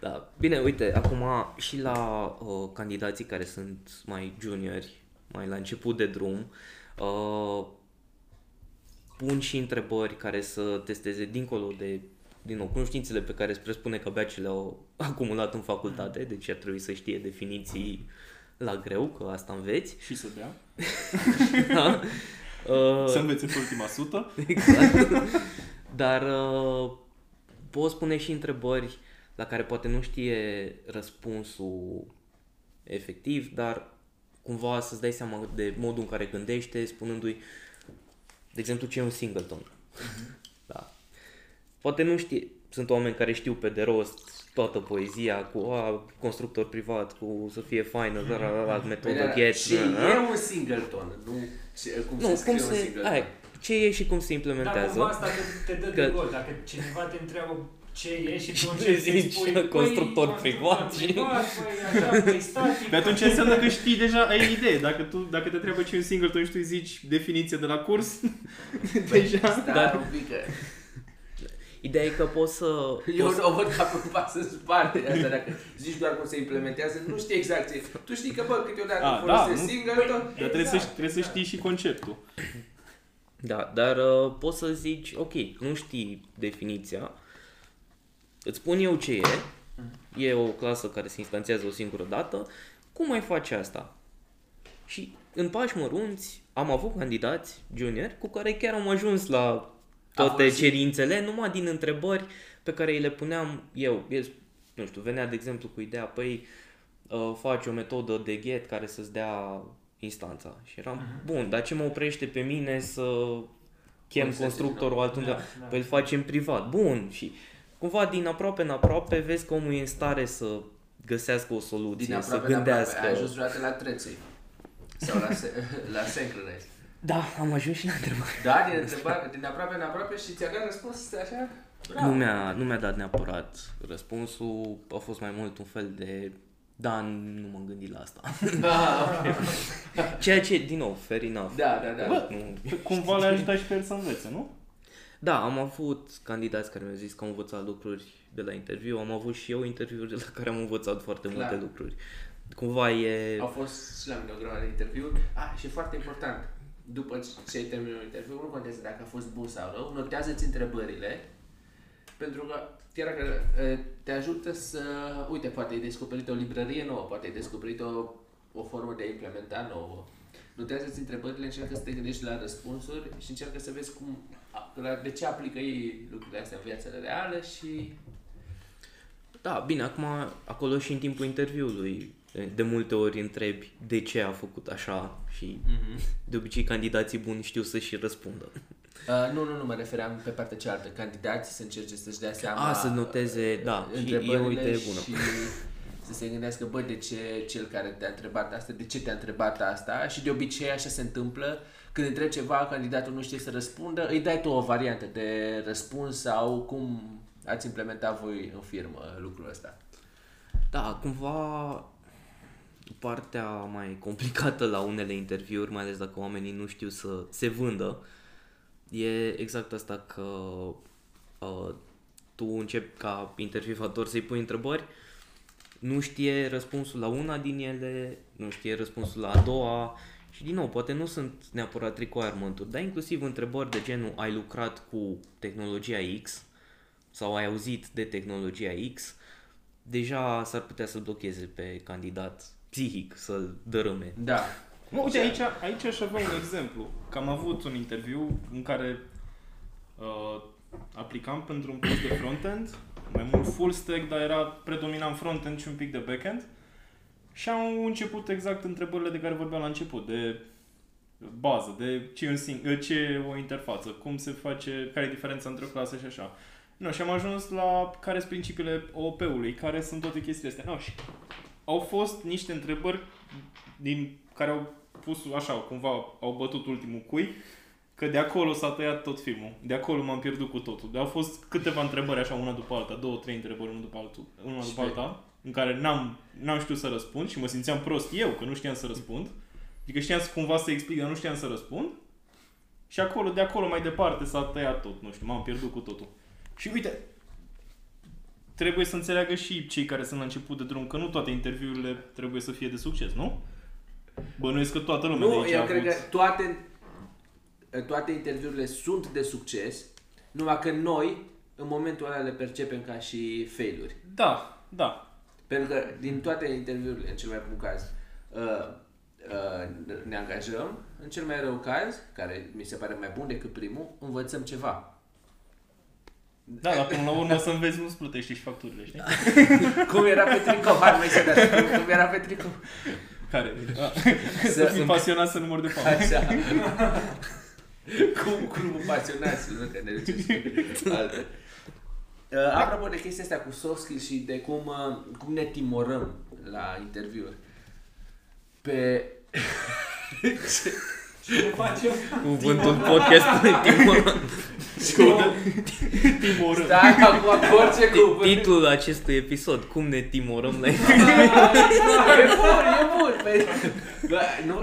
Da. Bine, uite, acum și la uh, candidații care sunt mai juniori, mai la început de drum, uh, pun și întrebări care să testeze dincolo de din nou, cunoștințele pe care îți presupune că abia ce le-au acumulat în facultate, deci ar trebui să știe definiții la greu, că asta înveți. Și să bea. Da? Uh, Să înveți în ultima sută. Exact. Dar uh, poți pune și întrebări la care poate nu știe răspunsul efectiv, dar cumva să-ți dai seama de modul în care gândește, spunându-i, de exemplu, ce e un singleton. Da. Poate nu știe, sunt oameni care știu pe de rost toată poezia cu a, constructor privat, cu să fie faină, dar la metodă Păi, get. și da, e un singleton, nu ce, cum Nu, se cum scrie un se, singleton. ai, ce e și cum se Dar implementează. cumva asta te, te dă Că- de gol. Dacă cineva te întreabă ce e și tu Și încerci să-i zici, spui, constructor "Păi, privat constructor și- privat, păi, așa, păi, static. Pe atunci înseamnă că știi deja, ai idee. Dacă, tu, dacă te întreabă ce e un singleton și tu îi zici definiție de la curs, deja... Stai Dar- un pic, că Ideea e că poți să... Eu poți, nu o văd ca pe un pas în spate. Asta dacă zici doar cum se implementează, nu știi exact ce. Tu știi că, bă, câteodată A, folosesc da, nu? singleton. Dar trebuie, să, trebuie să știi și conceptul. Da, dar uh, poți să zici, ok, nu știi definiția, îți spun eu ce e, e o clasă care se instanțează o singură dată, cum mai faci asta? Și în pași mărunți am avut candidați juniori cu care chiar am ajuns la toate folosit. cerințele, numai din întrebări pe care îi le puneam eu. El, nu știu, venea de exemplu cu ideea, păi uh, faci o metodă de get care să-ți dea instanța. Și eram, bun, dar ce mă oprește pe mine să chem Cum să constructorul altundeva? Da, da. Păi îl facem privat. Bun, și cumva din aproape în aproape vezi că omul e în stare să găsească o soluție, Din să aproape în gândească. aproape. Ai ajuns vreodată la treței. Sau la, se- la synchronize. Da, am ajuns și la întrebare. Da, din, întrebare, din aproape în aproape și ți-a dat răspuns așa Nu mi-a, nu mi-a dat neapărat răspunsul, a fost mai mult un fel de da, nu m-am gândit la asta. Ah, Ceea ce, din nou, fair enough. da, da, da. Bă, nu, Cumva le ajuta și pe el să învețe, nu? Da, am avut candidați care mi-au zis că au învățat lucruri de la interviu, am avut și eu interviuri de la care am învățat foarte Clar. multe lucruri. Cumva e... Au fost și la mine o grămadă de interviuri. Ah, și foarte important, după ce ai terminat un interviu, nu contează dacă a fost bun sau rău, notează-ți întrebările, pentru că chiar dacă eh, te ajută să, uite, poate ai descoperit o librărie nouă, poate ai descoperit o, o formă de a implementa nouă. Notează-ți întrebările, încearcă să te gândești la răspunsuri și încearcă să vezi cum, a- la- de ce aplică ei lucrurile astea în viața reală și Da, bine, acum, acolo și în timpul interviului, de multe ori întrebi de ce a făcut așa și de obicei candidații buni știu să și răspundă. Uh, nu, nu, nu, mă refeream pe partea cealaltă. Candidații să încerce să-și dea seama... A, să noteze, da, și e o întrebările idee bună. Și să se gândească, bă, de ce cel care te-a întrebat asta, de ce te-a întrebat asta și de obicei așa se întâmplă. Când întrebi ceva, candidatul nu știe să răspundă, îi dai tu o variantă de răspuns sau cum ați implementat voi în firmă lucrul ăsta. Da, cumva partea mai complicată la unele interviuri, mai ales dacă oamenii nu știu să se vândă, e exact asta că uh, tu începi ca intervievator să-i pui întrebări, nu știe răspunsul la una din ele, nu știe răspunsul la a doua și din nou, poate nu sunt neapărat requirement-uri, dar inclusiv întrebări de genul ai lucrat cu tehnologia X sau ai auzit de tehnologia X, deja s-ar putea să blocheze pe candidat psihic, să-l dărâme. Da. Mă, uite, aici, aici aș avea un exemplu. Că am avut un interviu în care uh, aplicam pentru un post de frontend, mai mult full stack, dar era predominant frontend și un pic de backend. Și au început exact întrebările de care vorbeam la început, de bază, de ce e, un sing- ce e o interfață, cum se face, care e diferența între o clasă și așa. Nu, și am ajuns la care sunt principiile OOP-ului, care sunt toate chestiile astea. No, și au fost niște întrebări din care au pus așa, cumva au bătut ultimul cui, că de acolo s-a tăiat tot filmul. De acolo m-am pierdut cu totul. De au fost câteva întrebări așa, una după alta, două, trei întrebări, una după, altul, una Și după pe- alta, în care n-am, n-am știut să răspund și mă simțeam prost eu, că nu știam să răspund. Adică știam să- cumva să explic, dar nu știam să răspund. Și acolo, de acolo mai departe s-a tăiat tot, nu știu, m-am pierdut cu totul. Și uite, trebuie să înțeleagă și cei care sunt la început de drum că nu toate interviurile trebuie să fie de succes, nu? Bănuiesc că toată lumea de Nu, aici eu a cred avut... că toate, toate interviurile sunt de succes, numai că noi, în momentul ăla, le percepem ca și failuri. Da, da. Pentru că din toate interviurile, în cel mai bun caz, uh, uh, ne angajăm, în cel mai rău caz, care mi se pare mai bun decât primul, învățăm ceva. Da, dar până la urmă să înveți nu-ți plătești și facturile, știi? Cum era pe tricou, hai mai să dea, cum, cum era pe tricou. Care? A, Să- să fii pasionat să număr de fapt. Așa. cum clubul pasionați, nu că ne duceți alte. Uh, apropo de chestia asta cu soft skills și de cum, uh, cum ne timorăm la interviuri. Pe... Ce facem? Cuvântul podcastului Timor. Timorând. Stai acum cu orice cuvânt. Titlul acestui episod, cum ne timorăm la e bun, e bun. Păi, bă, nu,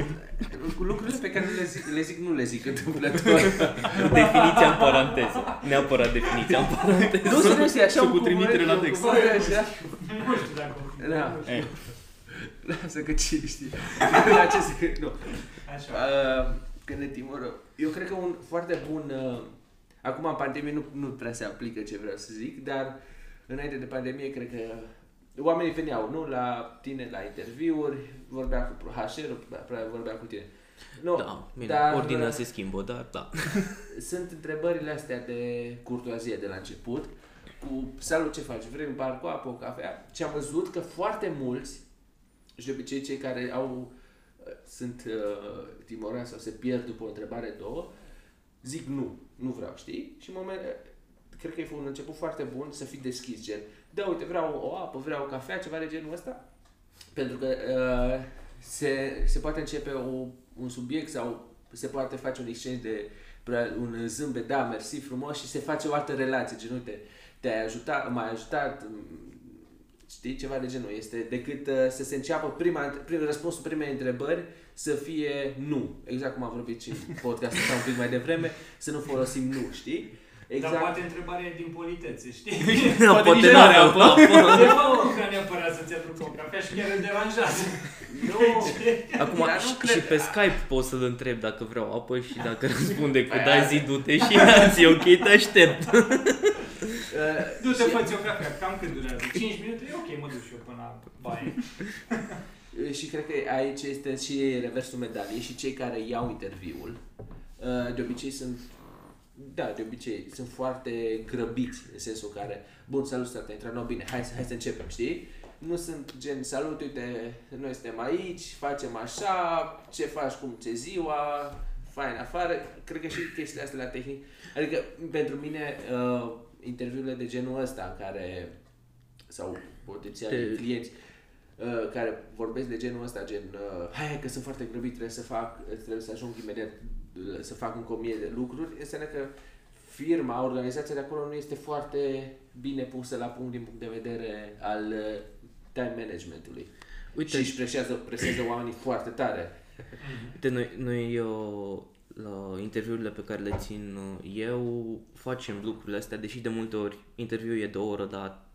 cu lucrurile pe care nu le zic, le zic, nu le zic întâmplător. definiția în paranteză. Neapărat definiția în paranteză. Nu serios, e așa Sau un cu trimitere la cuvânt, text. un cuvânt Așa. Nu știu dacă... Da. Eh, Lasă că cine știe. La ce se... Nu. Așa. Uh, când ne timorăm. Eu cred că un foarte bun... Uh, acum în pandemie nu, nu prea se aplică ce vreau să zic, dar înainte de pandemie cred că oamenii veneau, nu? La tine, la interviuri, vorbea cu HR, vorbea cu tine. Nu, Da, bine, dar ordinea se schimbă, dar da. sunt întrebările astea de curtoazie de la început, cu salut ce faci, vrei un bar cu apă, o cafea și am văzut că foarte mulți, și de obicei cei care au uh, sunt uh, timorați sau se pierd după o întrebare, două, zic nu, nu vreau, știi? Și în moment, cred că e un început foarte bun să fii deschis, gen, da, uite, vreau o apă, vreau o cafea, ceva de genul ăsta, pentru că uh, se, se poate începe o, un subiect sau se poate face un exchange de, probabil un zâmbet, da, mersi frumos și se face o altă relație, gen, uite, te-ai ajutat, m-ai ajutat, m- știi, ceva de genul, este decât uh, să se înceapă prima, prim, răspunsul primei întrebări să fie nu, exact cum am vorbit și în podcastul ăsta un pic mai devreme, să nu folosim nu, știi? Exact. Dar poate întrebarea e din politețe, știi? Da, Poate poate nici n-are n-are apă. De fapt, nu vrea neapărat să-ți aducă o cafea și chiar îl deranjează. Nu! Acum Dar nu și, cred- și pe Skype pot să-l întreb dacă vreau apă și dacă răspunde cu Păi da asta- zi du-te și azi, ok, te aștept. Uh, Du-te, și- fă-ți o cafea, cam cât durează? 5 minute? E ok, mă duc și eu până la baie. Și cred că aici este și reversul medaliei și cei care iau interviul uh, de obicei sunt da, de obicei sunt foarte grăbiți în sensul care bun, salut, stat, ai intrat, no, bine, hai, să- hai să începem, știi? Nu sunt gen, salut, uite, noi suntem aici, facem așa, ce faci, cum ce ziua, fain afară, cred că și chestia asta la tehnic, adică pentru mine uh, interviurile de genul ăsta care sau potențiali Te- clienți uh, care vorbesc de genul ăsta, gen uh, hai, hai că sunt foarte grăbit, trebuie să fac, trebuie să ajung imediat uh, să fac încă o mie de lucruri, înseamnă că firma, organizația de acolo nu este foarte bine pusă la punct din punct de vedere al uh, time managementului. Uite, Și își presează, presează oamenii foarte tare. Uite, noi, noi uh, la interviurile pe care le țin uh, eu facem lucrurile astea, deși de multe ori interviul e de o oră, dar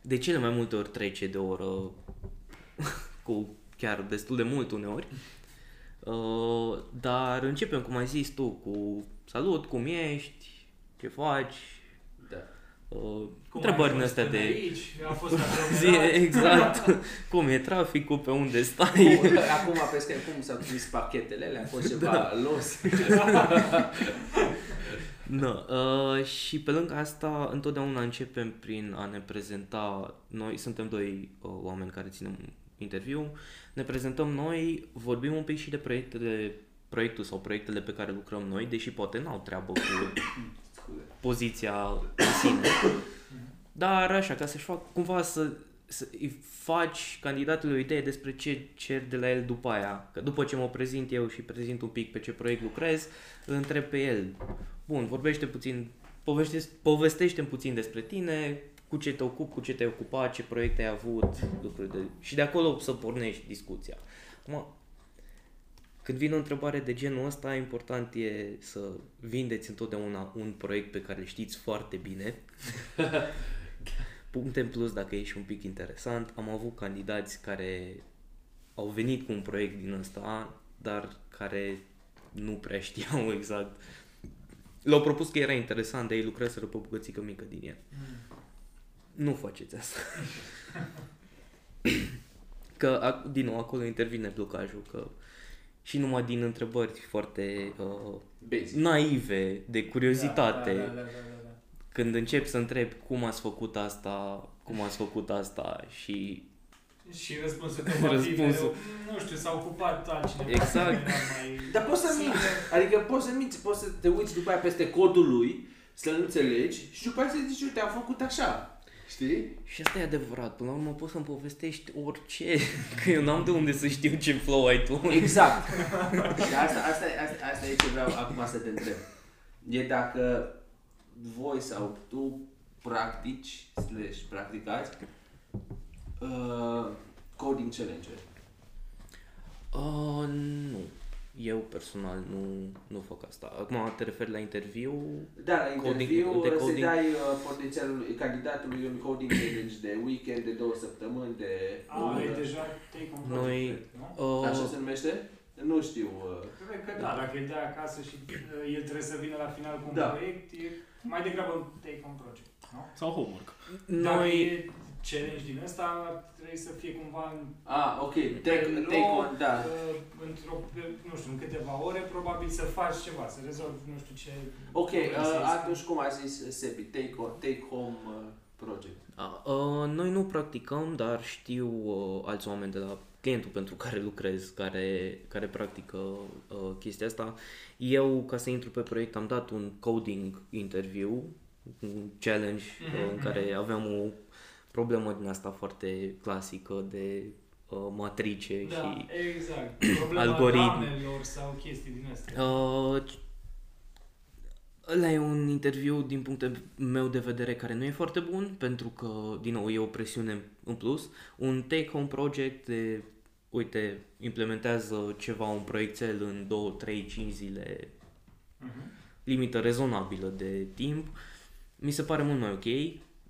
de cele mai multe ori trece de o oră cu chiar destul de mult uneori. Uh, dar începem, cum ai zis tu, cu salut, cum ești, ce faci, Da. uh, Cum întrebări ai din fost astea până de... Aici, a fost Zi, aglomerat. exact, cum e traficul, pe unde stai. Cum, acum pe Skype, cum s-au trimis pachetele alea? A fost ceva da. los. Da, uh, și pe lângă asta, întotdeauna începem prin a ne prezenta, noi suntem doi uh, oameni care ținem interviu, ne prezentăm noi, vorbim un pic și de proiectele, proiectul sau proiectele pe care lucrăm noi, deși poate n-au treabă cu poziția în sine, dar așa, ca să-și fac cumva să, să îi faci candidatului o idee despre ce cer de la el după aia. Că după ce mă prezint eu și prezint un pic pe ce proiect lucrez, îl întreb pe el. Bun, vorbește puțin, povestește, povestește puțin despre tine, cu ce te ocupi, cu ce te-ai ocupat, ce proiecte ai avut, lucruri de... Și de acolo să pornești discuția. Acum, când vine o întrebare de genul ăsta, important e să vindeți întotdeauna un proiect pe care îl știți foarte bine. Puncte în plus dacă e și un pic interesant. Am avut candidați care au venit cu un proiect din ăsta, dar care nu prea știau exact. Le-au propus că era interesant, de ei lucrează pe o bucățică mică din el. Nu faceți asta. că, ac- din nou, acolo intervine blocajul, că și numai din întrebări foarte uh, Basic. naive, de curiozitate, Da, da, da, da, da, da. când încep să întreb cum ați făcut asta, cum ați făcut asta și Și răspunsul că va fi Răspunsul. mereu, nu știu, s-a ocupat altcineva. Exact. Era mai Dar poți să minți. Adică poți să minți, poți să te uiți după aia peste codul lui, să-l înțelegi și după aia să zici, uite, am făcut așa. Știi? Și asta e adevărat, până la urmă poți să-mi povestești orice, că eu n-am de unde să știu ce flow ai tu. Exact. și asta, asta, e- asta, asta e ce vreau acum să te întreb. E dacă voi sau tu practici, slash practicați, uh, coding challenge Uh, nu. Eu personal nu, nu fac asta. Acum te referi la interviu? Da, la Coding- interviu de să coding. dai uh, potențialului candidatului un coding challenge de weekend, de două săptămâni, de A, o e lună. deja take on Noi- project, nu? Uh, Așa se numește? Nu știu. Uh, Cred că da, dacă îl dai acasă și uh, el trebuie să vină la final cu un Da. proiect, e mai degrabă un take on project, nu? Sau homework. Dacă noi... e challenge din ăsta, trebuie să fie cumva în ah, ok. Take, Pe take loc, on, da. uh, într-o, pe- nu știu, în câteva ore, probabil să faci ceva, să rezolvi nu știu ce... Ok, probleme uh, să atunci cum a zis Sebi? Take, on, take home uh, project. A, uh, noi nu practicăm, dar știu uh, alți oameni de la clientul pentru care lucrez, care, care practică uh, chestia asta. Eu, ca să intru pe proiect, am dat un coding interview, un challenge uh, în care aveam o problemă din asta foarte clasică de uh, matrice Da, și exact. Problema algoritmi. gamelor sau chestii din astea. Uh, Ăla e un interviu din punctul meu de vedere care nu e foarte bun, pentru că, din nou, e o presiune în plus. Un take-home project de, uite, implementează ceva, un proiectel în 2, 3, 5 zile, Mhm. limită rezonabilă de timp, mi se pare mult mai ok,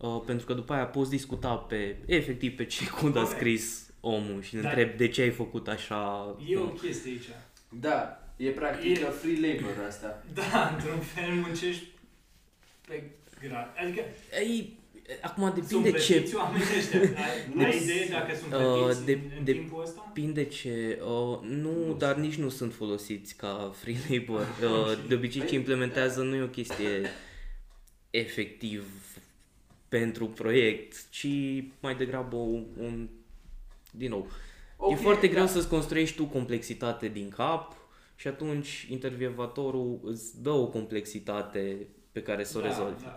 uh, pentru că după aia poți discuta pe, efectiv, pe ce cod a Corect. scris omul și ne Dar- întreb de ce ai făcut așa. E o chestie aici. Da, e practic E- free labor asta. Da, într-un fel muncești pe grad. Adică Ei, acum sunt depinde ce plătiți oamenii ăștia. Ai, ai idee dacă sunt Uh, plătiți de- în, în de- timpul ăsta? Depinde ce. Uh, nu, dar nici nu sunt folosiți ca free labor. Uh, de obicei ce implementează nu e o chestie efectiv pentru proiect, ci mai degrabă un, un din nou. Ok, e foarte greu da. să-ți construiești tu complexitate din cap și atunci intervievatorul îți dă o complexitate pe care să o Da, rezolvi. da, da.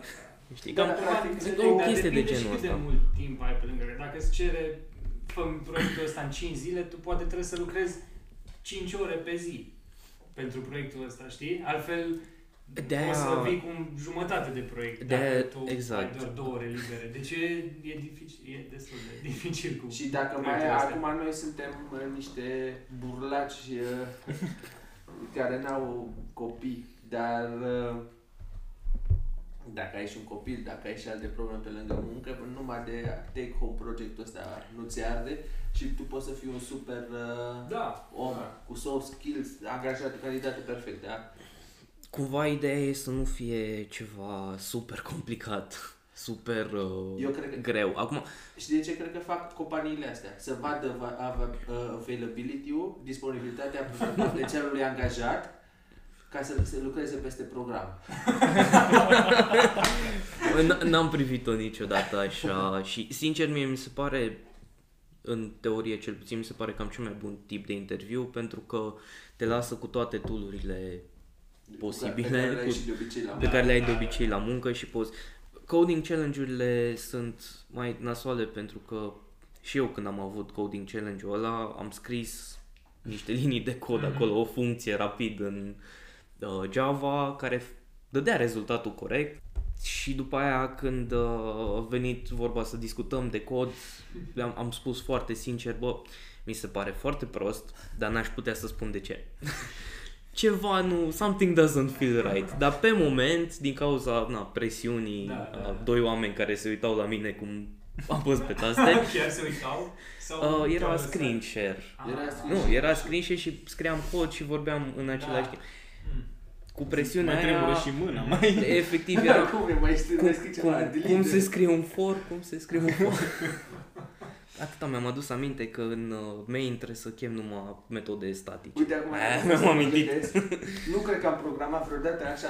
Știi? Da, Cam, da, practic, Înțeleg, o dar chestie de depinde genul și cât de ăsta. mult timp ai pe lângă. Dacă îți cere fă proiectul ăsta în 5 zile, tu poate trebuie să lucrezi 5 ore pe zi pentru proiectul ăsta, știi? Altfel De-aia- o să vii cu jumătate de proiect De-aia- dacă tu exact. ai doar două ore libere. Deci e, e, dificil, e destul de dificil cu... Și dacă mai proiectele astea. acum noi suntem uh, niște burlaci uh, care n-au copii, dar uh, dacă ai și un copil, dacă ai și alte probleme pe lângă muncă, numai de take home projectul ăsta nu ți arde și tu poți să fii un super uh, Da, om da. cu soft skills, angajat, candidatul perfect, da? Cumva ideea e să nu fie ceva super complicat, super uh, Eu cred că- greu. Acum, Și de ce cred că fac companiile astea? Să vadă va- ava- uh, availability-ul, disponibilitatea potențialului angajat ca să se lucreze peste program. n- n-am privit-o niciodată așa și sincer mie mi se pare în teorie cel puțin mi se pare cam cel mai bun tip de interviu pentru că te lasă cu toate toolurile Posibile, Pe care le ai cu- și de obicei la pe care le ai de obicei la muncă și poți... Coding challenge-urile sunt mai nasoale pentru că și eu când am avut coding challenge-ul ăla am scris niște linii de cod acolo, o funcție rapid în uh, Java care f- dădea rezultatul corect. Și după aia când uh, a venit vorba să discutăm de cod am, am spus foarte sincer, bă, mi se pare foarte prost, dar n-aș putea să spun de ce. Ceva nu, something doesn't feel right. Dar pe moment, din cauza na, presiunii Da, da, a da. doi oameni care se uitau la mine cum apăs pe taste, Chiar se uitau? Sau uh, era doar screen să- share. Ah, Era screen Nu, era screen share și scriam cod și vorbeam în același Da. timp. Mm. Cu presiunea Mai tremură aia, și mâna, mai... efectiv era cum e, mai știi, cum, mai scrii cum, ceva, delete. cum se scrie un for, cum se scrie un for. Atâta mi-am adus aminte că în uh, main trebuie să chem numai metode statice. Uite, acum Aia am mi-am să amintit. gândesc. Nu cred că am programat vreodată așa,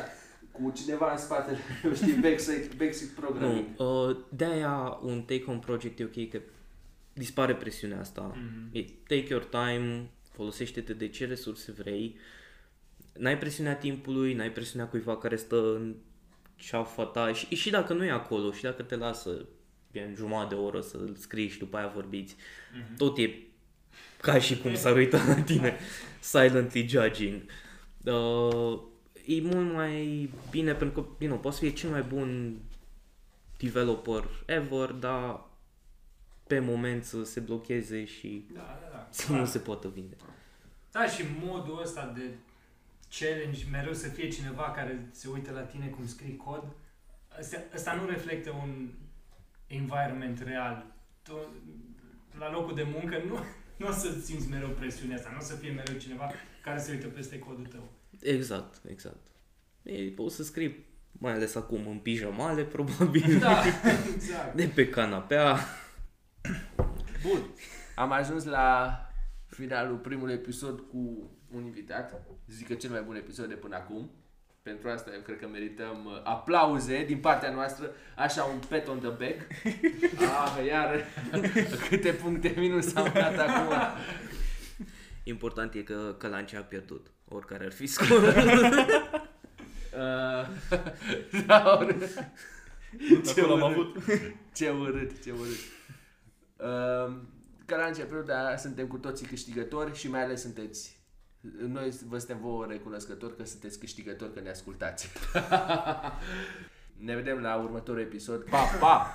cu cineva în spatele, știi, backseat, backseat programming. Nu, uh, de-aia un take-home project e ok că dispare presiunea asta. Mhm. E take your time, folosește-te de ce resurse vrei, n-ai presiunea timpului, n-ai presiunea cuiva care stă în ceafa ta și, și dacă nu e acolo și dacă te lasă în jumătate de oră să scrii și după aia vorbiți, Mhm. tot e ca și cum s-ar uita la tine, silently judging. Uh, e mult mai bine pentru că, din nou, poți fi cel mai bun developer ever, dar pe moment să se blocheze și Da, da, da. să nu se poată vinde. Da, și modul ăsta de challenge, mereu să fie cineva care se uită la tine cum scrii cod, ăsta, ăsta nu reflectă un environment real. Tu, la locul de muncă, nu, nu o să simți mereu presiunea asta, nu o să fie mereu cineva care se uită peste codul tău. Exact, exact. E, poți să scrii, mai ales acum, în pijamale, probabil, Da, exact. de pe canapea. Bun. Am ajuns la finalul primului episod cu un invitat. Zic că cel mai bun episod de până acum. Pentru asta eu cred că merităm uh, aplauze din partea noastră, așa un pat on the back. Ah, iar câte puncte minus am dat acum. Important e că Calancea a pierdut, oricare ar fi scorul. Uh, da, ce Acolo am urât. avut. Ce urât, ce urât. Uh, ca la început, dar suntem cu toții câștigători și mai ales sunteți Noi vă suntem vouă recunoscători că sunteți câștigători că ne ascultați. ne vedem la următorul episod. Pa, pa!